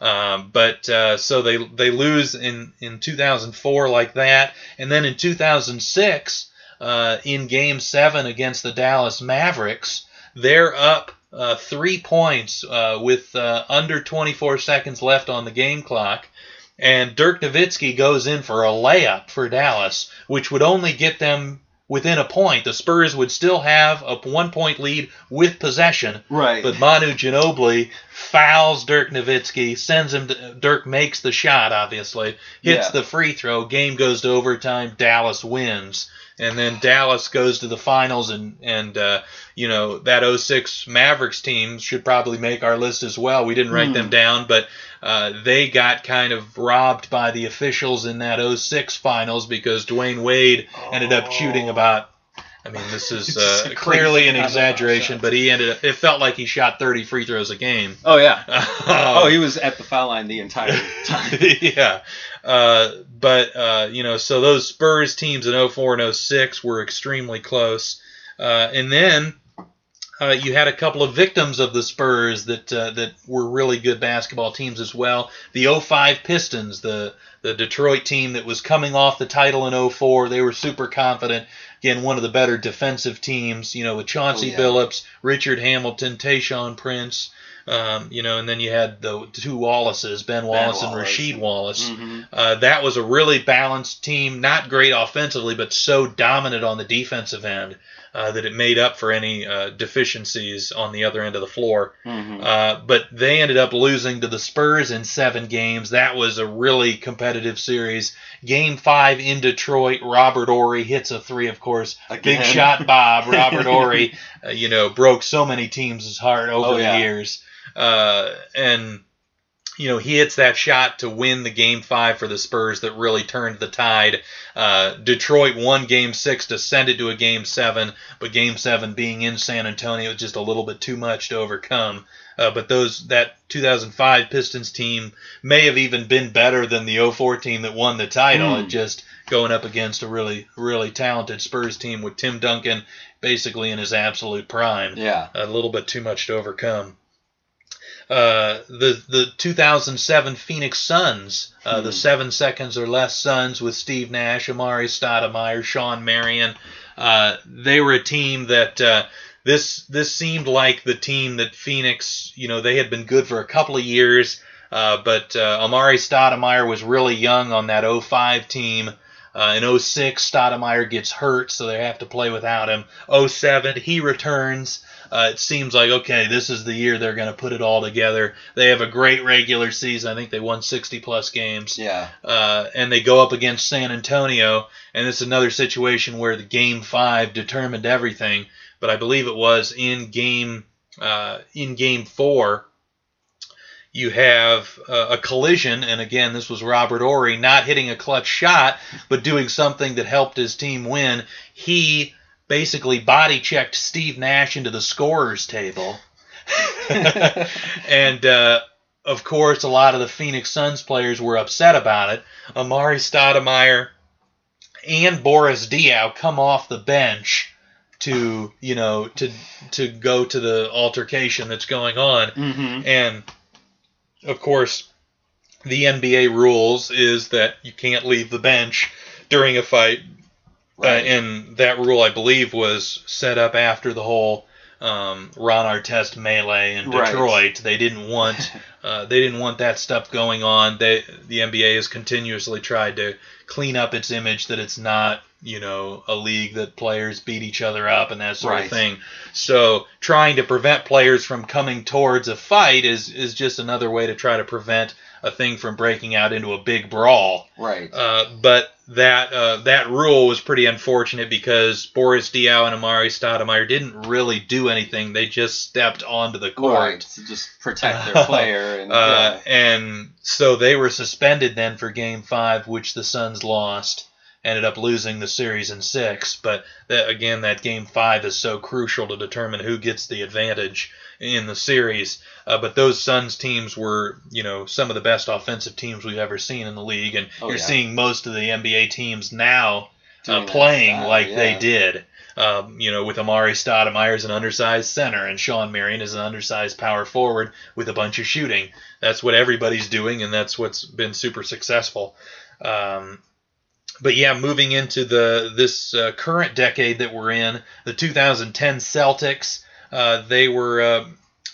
Um, but uh, so they they lose in in 2004 like that, and then in 2006 uh, in Game Seven against the Dallas Mavericks, they're up uh, three points uh, with uh, under 24 seconds left on the game clock. And Dirk Nowitzki goes in for a layup for Dallas, which would only get them within a point. The Spurs would still have a one point lead with possession. Right. But Manu Ginobili fouls Dirk Nowitzki, sends him. To, Dirk makes the shot, obviously, hits Yeah. the free throw. Game goes to overtime. Dallas wins. And then Dallas goes to the finals, and and uh, you know that 06 Mavericks team should probably make our list as well. We didn't write them down, but uh, they got kind of robbed by the officials in that 06 finals because Dwyane Wade ended up shooting about. I mean, this is uh, clearly an exaggeration, but he ended up. It felt like he shot 30 free throws a game. oh yeah. oh, Oh, he was at the foul line the entire time. yeah. Uh, but, uh, you know, so those Spurs teams in 04 and 06 were extremely close. Uh, and then uh, you had a couple of victims of the Spurs that uh, that were really good basketball teams as well. The 05 Pistons, the the Detroit team that was coming off the title in 04, they were super confident. Again, one of the better defensive teams, you know, with Chauncey Oh, yeah. Billups, Richard Hamilton, Tayshaun Prince, um, you know, and then you had the two Wallaces, Ben Wallace and Wallace. Rasheed Wallace. Mhm. Uh, that was a really balanced team, not great offensively, but so dominant on the defensive end uh, that it made up for any uh, deficiencies on the other end of the floor. Mhm. Uh, but they ended up losing to the Spurs in seven games. That was a really competitive series. Game five in Detroit, Robert Horry hits a three, of course. Again. Big shot Bob, Robert Horry, uh, you know, broke so many teams' heart over Oh, the years. Uh, and you know, he hits that shot to win the game five for the Spurs that really turned the tide. Uh, Detroit won game six to send it to a game seven, but game seven being in San Antonio was just a little bit too much to overcome. Uh, but those that 2005 Pistons team may have even been better than the 04 team that won the title. It just going up against a really really talented Spurs team with Tim Duncan basically in his absolute prime Yeah. a little bit too much to overcome. Uh, the the 2007 Phoenix Suns, uh, the seven seconds or less Suns with Steve Nash, Amar'e Stoudemire, Shawn Marion, uh, they were a team that uh, this this seemed like the team that Phoenix, you know, they had been good for a couple of years, uh, but uh, Amar'e Stoudemire was really young on that 05 team. Uh, in 06, Stoudemire gets hurt, so they have to play without him. 07, he returns. Uh, it seems like, okay, this is the year they're going to put it all together. They have a great regular season. I think they won 60 plus games. Yeah. Uh, and they go up against San Antonio, and it's another situation where the game five determined everything. But I believe it was in game uh, in game four. You have uh, a collision, and again, this was Robert Horry not hitting a clutch shot, but doing something that helped his team win. He basically body checked Steve Nash into the scorers table. and uh, of course, a lot of the Phoenix Suns players were upset about it. Amar'e Stoudemire and Boris Diaw come off the bench to you know to to go to the altercation that's going on, Mm-hmm. and of course, the NBA rules is that you can't leave the bench during a fight. Right. Uh, and that rule, I believe, was set up after the whole um, Ron Artest melee in Right. Detroit. They didn't want uh, they didn't want that stuff going on. They the NBA has continuously tried to clean up its image that it's not you know a league that players beat each other up and that sort Right. of thing. So trying to prevent players from coming towards a fight is is just another way to try to prevent a thing from breaking out into a big brawl. Right. Uh, but that uh, that rule was pretty unfortunate because Boris Diaw and Amar'e Stoudemire didn't really do anything. They just stepped onto the court. Right. To just protect their player and Uh, yeah. and so they were suspended then for Game Five, which the Suns lost. Ended up losing the series in six, but that, again, that Game Five is so crucial to determine who gets the advantage in the series. Uh, but those Suns teams were, you know, some of the best offensive teams we've ever seen in the league, and Oh, you're yeah. seeing most of the NBA teams now uh, that playing like yeah. they did. Um, you know, with Amar'e Stoudemire as an undersized center and Shawn Marion as an undersized power forward with a bunch of shooting. That's what everybody's doing, and that's what's been super successful. Um, but yeah, moving into the this uh, current decade that we're in, the 2010 Celtics, uh, they were, uh,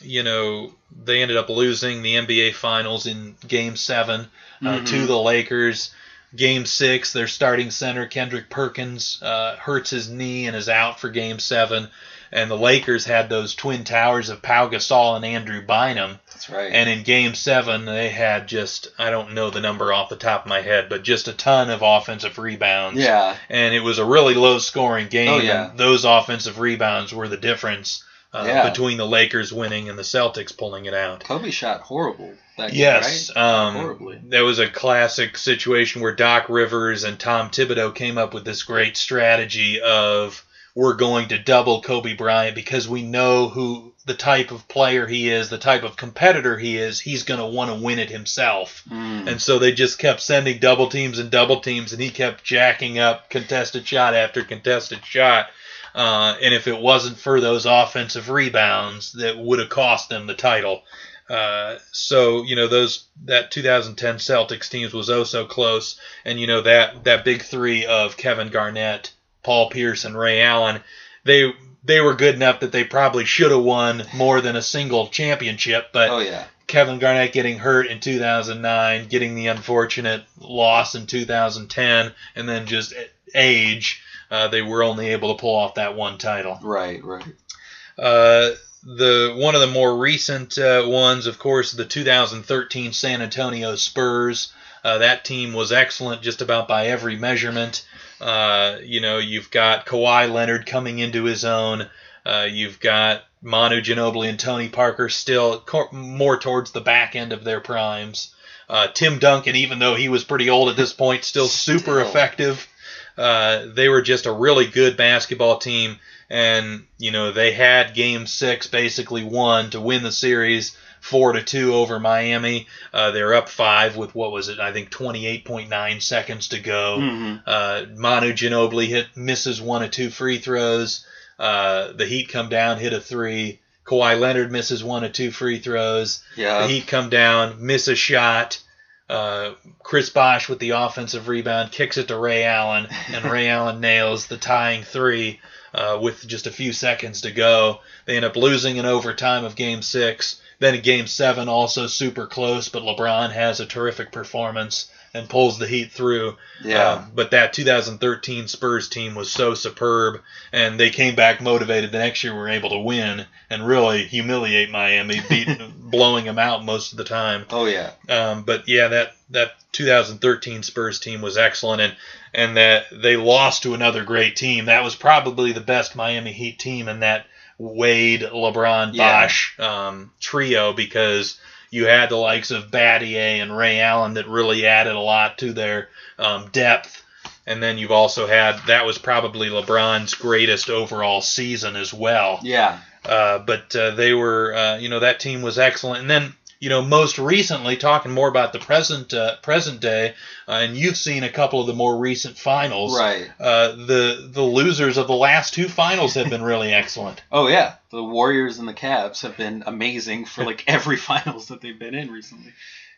you know, they ended up losing the NBA Finals in Game Seven uh, Mhm. to the Lakers. Game six, their starting center Kendrick Perkins uh, hurts his knee and is out for Game seven. And the Lakers had those twin towers of Pau Gasol and Andrew Bynum. That's right. And in Game seven, they had just I don't know the number off the top of my head, but just a ton of offensive rebounds. yeah. And it was a really low scoring game. Oh, yeah. And those offensive rebounds were the difference uh, Yeah. between the Lakers winning and the Celtics pulling it out. Kobe shot horrible that game, Yes, right? um, Horribly. That was a classic situation where Doc Rivers and Tom Thibodeau came up with this great strategy of we're going to double Kobe Bryant because we know who the type of player he is, the type of competitor he is. He's going to want to win it himself. Mm. And so they just kept sending double teams and double teams, and he kept jacking up contested shot after contested shot. Uh, and if it wasn't for those offensive rebounds, that would have cost them the title. Uh, so you know those that 2010 Celtics teams was oh so close, and you know that that big three of Kevin Garnett, Paul Pierce, and Ray Allen, they they were good enough that they probably should have won more than a single championship, but Oh yeah. Kevin Garnett getting hurt in 2009, getting the unfortunate loss in 2010, and then just age, uh, they were only able to pull off that one title. Right. Right. Uh, the one of the more recent uh, ones, of course, the 2013 San Antonio Spurs. Uh, that team was excellent just about by every measurement. Uh, you know, you've got Kawhi Leonard coming into his own. Uh, you've got Manu Ginobili and Tony Parker still co- more towards the back end of their primes. Uh, Tim Duncan, even though he was pretty old at this point, still super Still. effective. Uh, they were just a really good basketball team, and you know they had Game Six basically won to win the series, four to two over Miami. Uh, they're up five with what was it? I think 28.9 seconds to go. Mhm. Uh, Manu Ginobili hit misses one of two free throws. Uh, the Heat come down, hit a three. Kawhi Leonard misses one of two free throws. Yeah. The Heat come down, miss a shot. Uh, Chris Bosh with the offensive rebound kicks it to Ray Allen, and Ray Allen nails the tying three uh, with just a few seconds to go. They end up losing in overtime of Game Six. Then in Game Seven, also super close, but LeBron has a terrific performance and pulls the Heat through. Yeah. Um, but that 2013 Spurs team was so superb, and they came back motivated. The next year, were able to win and really humiliate Miami, beat, blowing them out most of the time. oh yeah. Um, but yeah, that that 2013 Spurs team was excellent, and and that they lost to another great team. That was probably the best Miami Heat team in that Wade, LeBron, Yeah. Bosh um, trio because you had the likes of Battier and Ray Allen that really added a lot to their um, depth. And then you've also had that was probably LeBron's greatest overall season as well. Yeah. Uh, but uh, they were, uh, you know, that team was excellent. And then, you know, most recently, talking more about the present uh, present day, uh, and you've seen a couple of the more recent finals. Right. Uh, the the losers of the last two finals have been really excellent. Oh yeah. The Warriors and the Cavs have been amazing for like every finals that they've been in recently.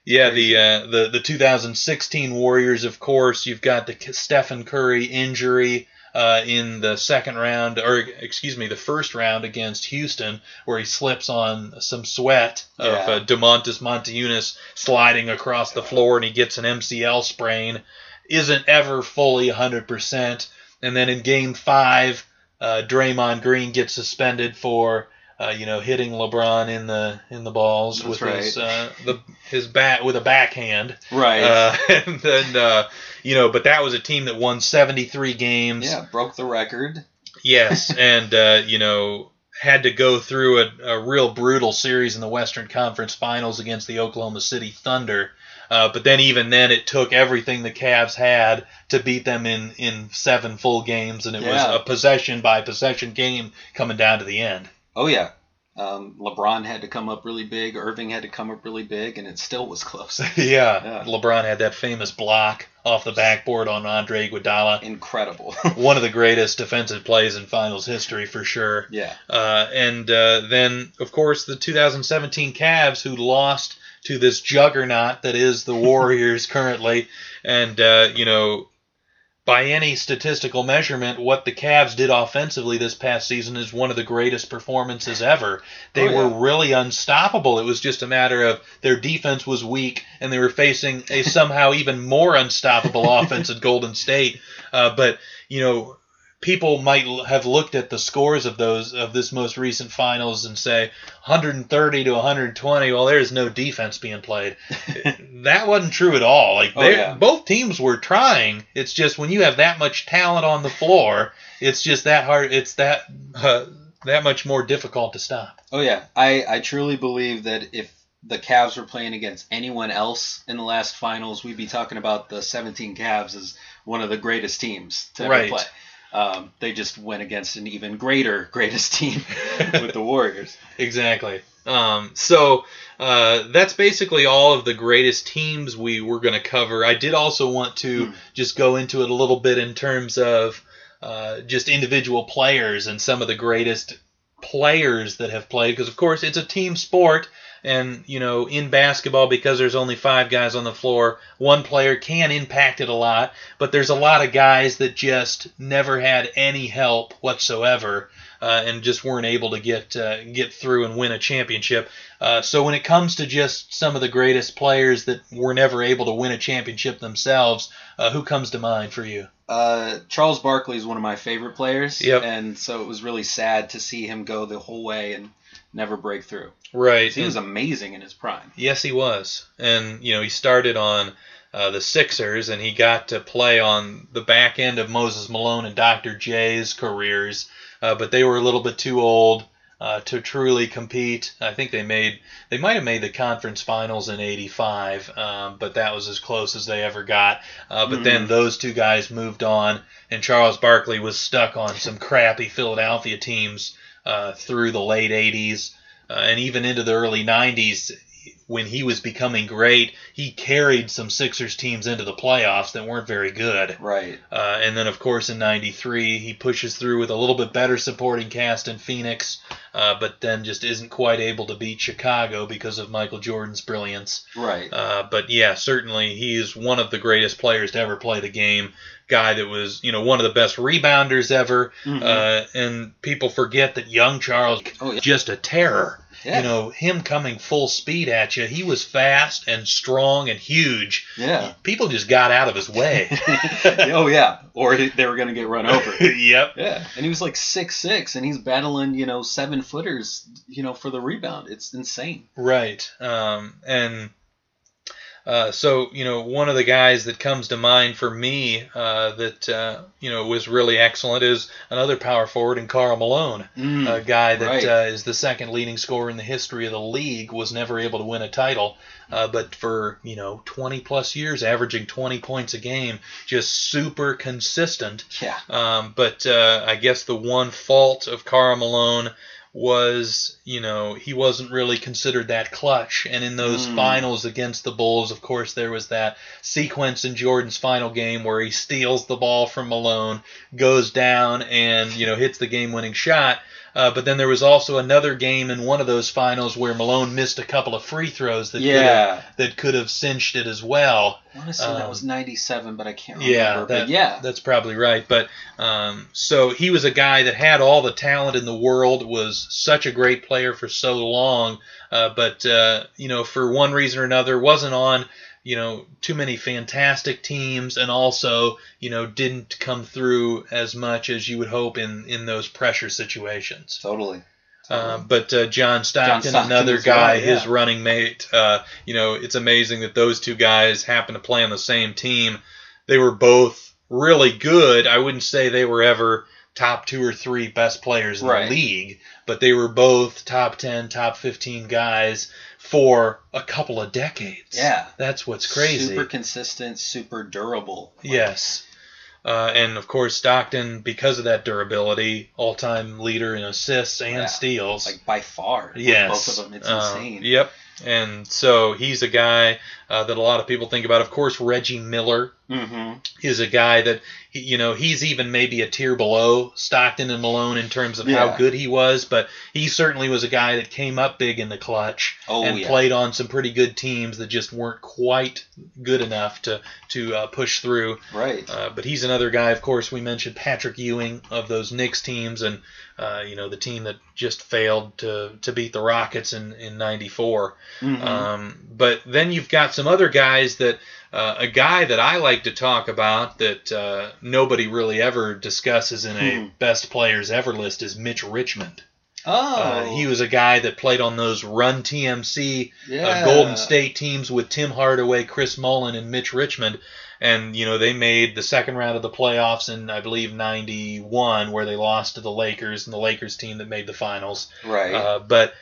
Yeah, the uh, the the 2016 Warriors, of course. You've got the Stephen Curry injury uh, in the second round, or excuse me, the first round against Houston, where he slips on some sweat of Yeah. uh, Donatas Motiejunas sliding across the floor, and he gets an MCL sprain. Isn't ever fully 100%. And then in Game Five, uh, Draymond Green gets suspended for. Uh, you know, hitting LeBron in the in the balls That's with right. his uh, the his bat with a backhand. Right. Uh, and then uh, you know, but that was a team that won 73 games. yeah. Broke the record. Yes, and uh, you know had to go through a, a real brutal series in the Western Conference Finals against the Oklahoma City Thunder. Uh, but then even then, it took everything the Cavs had to beat them in, in seven full games, and it Yeah. was a possession by possession game coming down to the end. Oh yeah. Um, LeBron had to come up really big. Irving had to come up really big, and it still was close. yeah, Yeah. LeBron had that famous block off the backboard on Andre Iguodala. Incredible. One of the greatest defensive plays in finals history for sure. yeah. Uh, and uh, then, of course, the 2017 Cavs, who lost to this juggernaut that is the Warriors currently. And, uh, you know, by any statistical measurement, what the Cavs did offensively this past season is one of the greatest performances ever. They Oh, yeah. were really unstoppable. It was just a matter of their defense was weak, and they were facing a somehow even more unstoppable offense at Golden State. Uh, but you know, people might have looked at the scores of those of this most recent finals and say 130 to 120. Well, there's no defense being played. that wasn't true at all. Like Oh, yeah. both teams were trying. It's just when you have that much talent on the floor, it's just that hard. It's that uh, that much more difficult to stop. Oh yeah, I I truly believe that if the Cavs were playing against anyone else in the last finals, we'd be talking about the 17 Cavs as one of the greatest teams to ever Right. play. Um, they just went against an even greater greatest team with the Warriors. Exactly. Um, so uh, that's basically all of the greatest teams we were going to cover. I did also want to Hmm. just go into it a little bit in terms of uh, just individual players and some of the greatest players that have played, because of course it's a team sport. And you know, in basketball, because there's only five guys on the floor, one player can impact it a lot. But there's a lot of guys that just never had any help whatsoever, uh, and just weren't able to get uh, get through and win a championship. Uh, so when it comes to just some of the greatest players that were never able to win a championship themselves, uh, who comes to mind for you? Uh, Charles Barkley is one of my favorite players, Yep. and so it was really sad to see him go the whole way and never break through. Right. He was amazing in his prime. Yes, he was. And, you know, he started on uh, the Sixers and he got to play on the back end of Moses Malone and Dr. J's careers, uh, but they were a little bit too old. Uh, to truly compete, I think they made they might have made the conference finals in '85, um, but that was as close as they ever got. Uh, but then those two guys moved on, and Charles Barkley was stuck on some crappy Philadelphia teams uh, through the late '80s uh, and even into the early 90s when he was becoming great he carried some sixers teams into the playoffs that weren't very good Right. uh, and then of course in 93 he pushes through with a little bit better supporting cast in phoenix uh, but then just isn't quite able to beat chicago because of michael jordan's brilliance Right. uh, but yeah, certainly he is one of the greatest players to ever play the game. Guy that was, you know, one of the best rebounders ever. Mhm. Uh, and people forget that young Charles Oh, yeah. just a terror. Yeah. You know, him coming full speed at you. He was fast and strong and huge. Yeah. People just got out of his way. oh yeah. Or he- they were gonna get run over. yep. Yeah, and he was like six six, and he's battling you know seven footers, you know, for the rebound. It's insane. Right. Um, and uh, so, you know, one of the guys that comes to mind for me uh, that, uh, you know, was really excellent is another power forward in Karl Malone. Mm, a guy that right. uh, is the second leading scorer in the history of the league, was never able to win a title, uh, but for you know 20 plus years, averaging 20 points a game, just super consistent. Yeah. Um, but uh, I guess the one fault of Karl Malone was, you know, he wasn't really considered that clutch. And in those Mm. finals against the Bulls, of course, there was that sequence in Jordan's final game where he steals the ball from Malone, goes down, and, you know, hits the game winning shot. Uh, but then there was also another game in one of those finals where Malone missed a couple of free throws that could Yeah. have, that could have cinched it as well. I want to say that Um, was ninety seven, but I can't remember. Yeah, but that, yeah. that's probably right. But um, so he was a guy that had all the talent in the world, was such a great player for so long, uh, but uh, you know, for one reason or another, wasn't on you know too many fantastic teams, and also you know didn't come through as much as you would hope in in those pressure situations. totally. Uh, but uh, John Stockton, Stockton another guy, well, yeah. his running mate. Uh, you know, it's amazing that those two guys happen to play on the same team. They were both really good. I wouldn't say they were ever top two or three best players in Right. the league, but they were both top ten, top fifteen guys for a couple of decades. Yeah. that's what's crazy. Super consistent, super durable. Like, Yes. Uh, and of course, Stockton, because of that durability, all-time leader in assists and Yeah. steals. Like by far. Yes. Both of them. It's Uh, insane. Yep. and so he's a guy uh, that a lot of people think about. Of course, Reggie Miller Mm-hmm. is a guy that you know he's even maybe a tier below Stockton and Malone in terms of how good he was, but he certainly was a guy that came up big in the clutch Oh, and yeah. played on some pretty good teams that just weren't quite good enough to to uh, push through. Right. Uh, but he's another guy. Of course, we mentioned Patrick Ewing of those Knicks teams, and uh, you know the team that just failed to to beat the Rockets in in '94. Mhm. Um, but then you've got some other guys that uh, a guy that I like to talk about that uh, nobody really ever discusses in a Hmm. best players ever list is Mitch Richmond. oh, Uh, he was a guy that played on those Run TMC yeah. uh, Golden State teams with Tim Hardaway, Chris Mullin, and Mitch Richmond. And, you know, they made the second round of the playoffs in, I believe, 91, where they lost to the Lakers and the Lakers team that made the finals. Right. Uh, but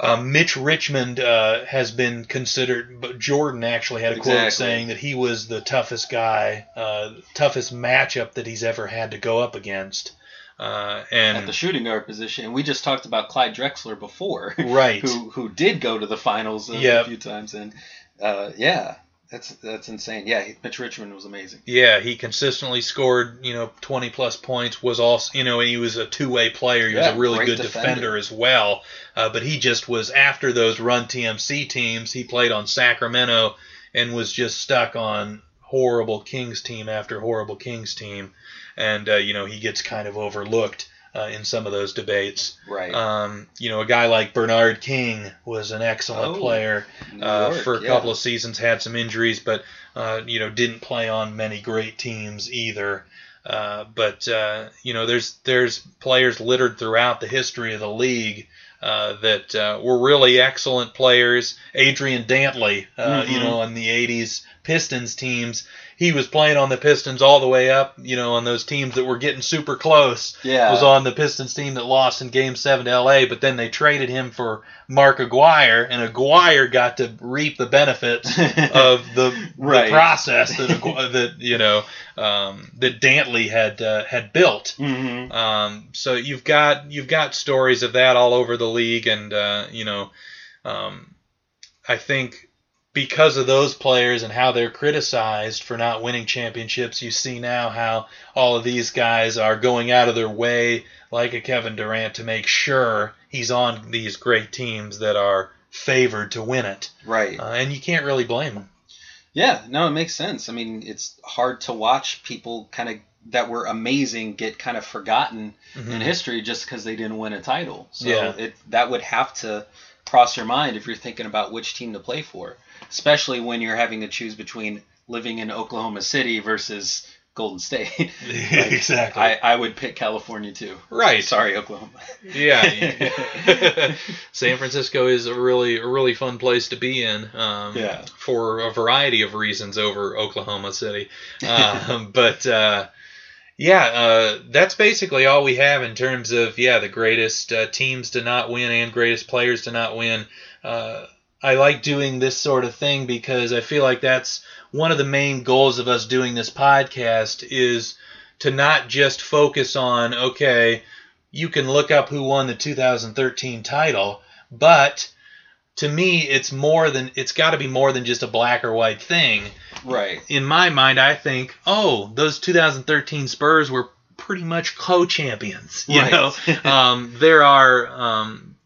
uh, Mitch Richmond uh, has been considered, but Jordan actually had a quote saying that he was the toughest guy, uh, toughest matchup that he's ever had to go up against. Uh, and at the shooting guard position. And we just talked about Clyde Drexler before, right, who who did go to the finals a, Yep. a few times, and uh, yeah, that's that's insane. Yeah, Mitch Richmond was amazing. Yeah, he consistently scored, you know, 20 plus points. Was also, you know, he was a two way player. He Yeah, was a really good defender. defender. as well. Uh, but he just was after those Run TMC teams. He played on Sacramento and was just stuck on horrible Kings team after horrible Kings team, and uh, you know he gets kind of overlooked uh, in some of those debates. Right. Um, you know, a guy like Bernard King was an excellent Oh, player uh, York, for a yeah. couple of seasons, had some injuries, but uh, you know didn't play on many great teams either. Uh, but uh, you know, there's there's players littered throughout the history of the league uh, that uh, were really excellent players. Adrian Dantley, uh, you know, in the '80s Pistons teams, he was playing on the Pistons all the way up. You know, on those teams that were getting super close Yeah. was on the Pistons team that lost in Game Seven to LA, but then they traded him for Mark Aguirre, and Aguirre got to reap the benefits of the, Right. the process that that you know um, that Dantley had uh, had built. hmm Um, so you've got you've got stories of that all over the league, and uh, you know, um, I think because of those players and how they're criticized for not winning championships, you see now how all of these guys are going out of their way, like a Kevin Durant, to make sure he's on these great teams that are favored to win it, Right. uh, and you can't really blame them. Yeah, no, it makes sense. I mean, it's hard to watch people kind of that were amazing get kind of forgotten in history just because they didn't win a title. So Yeah. it that would have to cross your mind if you're thinking about which team to play for, especially when you're having to choose between living in Oklahoma City versus Golden State. Like, exactly. I, I would pick California too. right. Sorry, Oklahoma. Yeah, San Francisco is a really a really fun place to be in. Um, Yeah. For a variety of reasons over Oklahoma City, um, but uh, yeah, uh, that's basically all we have in terms of yeah the greatest uh, teams to not win and greatest players to not win. Uh, I like doing this sort of thing because I feel like that's one of the main goals of us doing this podcast is to not just focus on okay you can look up who won the 2013 title, but to me, it's more than it's got to be more than just a black or white thing. right. In my mind, I think, oh, those 2013 Spurs were pretty much co-champions. You Right. know, um, there are. Um,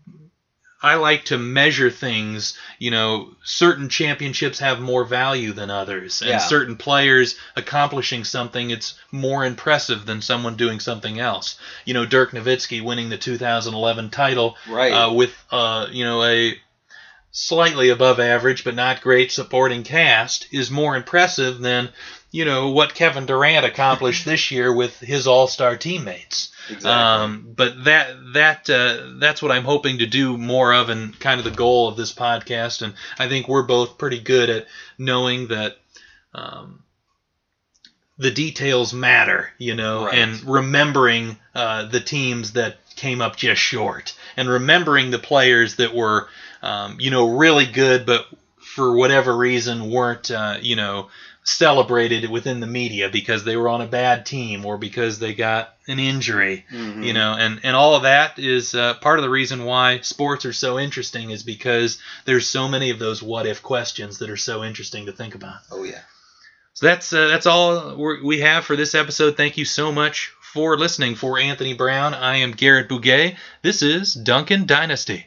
I like to measure things. You know, certain championships have more value than others, and Yeah. certain players accomplishing something it's more impressive than someone doing something else. You know, Dirk Nowitzki winning the 2011 title Right. uh, with uh, you know a slightly above average but not great supporting cast is more impressive than you know what Kevin Durant accomplished this year with his All-Star teammates. exactly. Um, but that that uh, that's what I'm hoping to do more of, and kind of the goal of this podcast. And I think we're both pretty good at knowing that um, the details matter, you know, Right. and remembering uh, the teams that came up just short, and remembering the players that were, um, you know, really good, but for whatever reason weren't, uh, you know. celebrated within the media because they were on a bad team or because they got an injury, Mm-hmm. you know, and and all of that is uh, part of the reason why sports are so interesting is because there's so many of those what if questions that are so interesting to think about. Oh yeah. So that's uh, that's all we have for this episode. Thank you so much for listening. For Anthony Brown, I am Garrett Bouguet. This is Duncan Dynasty.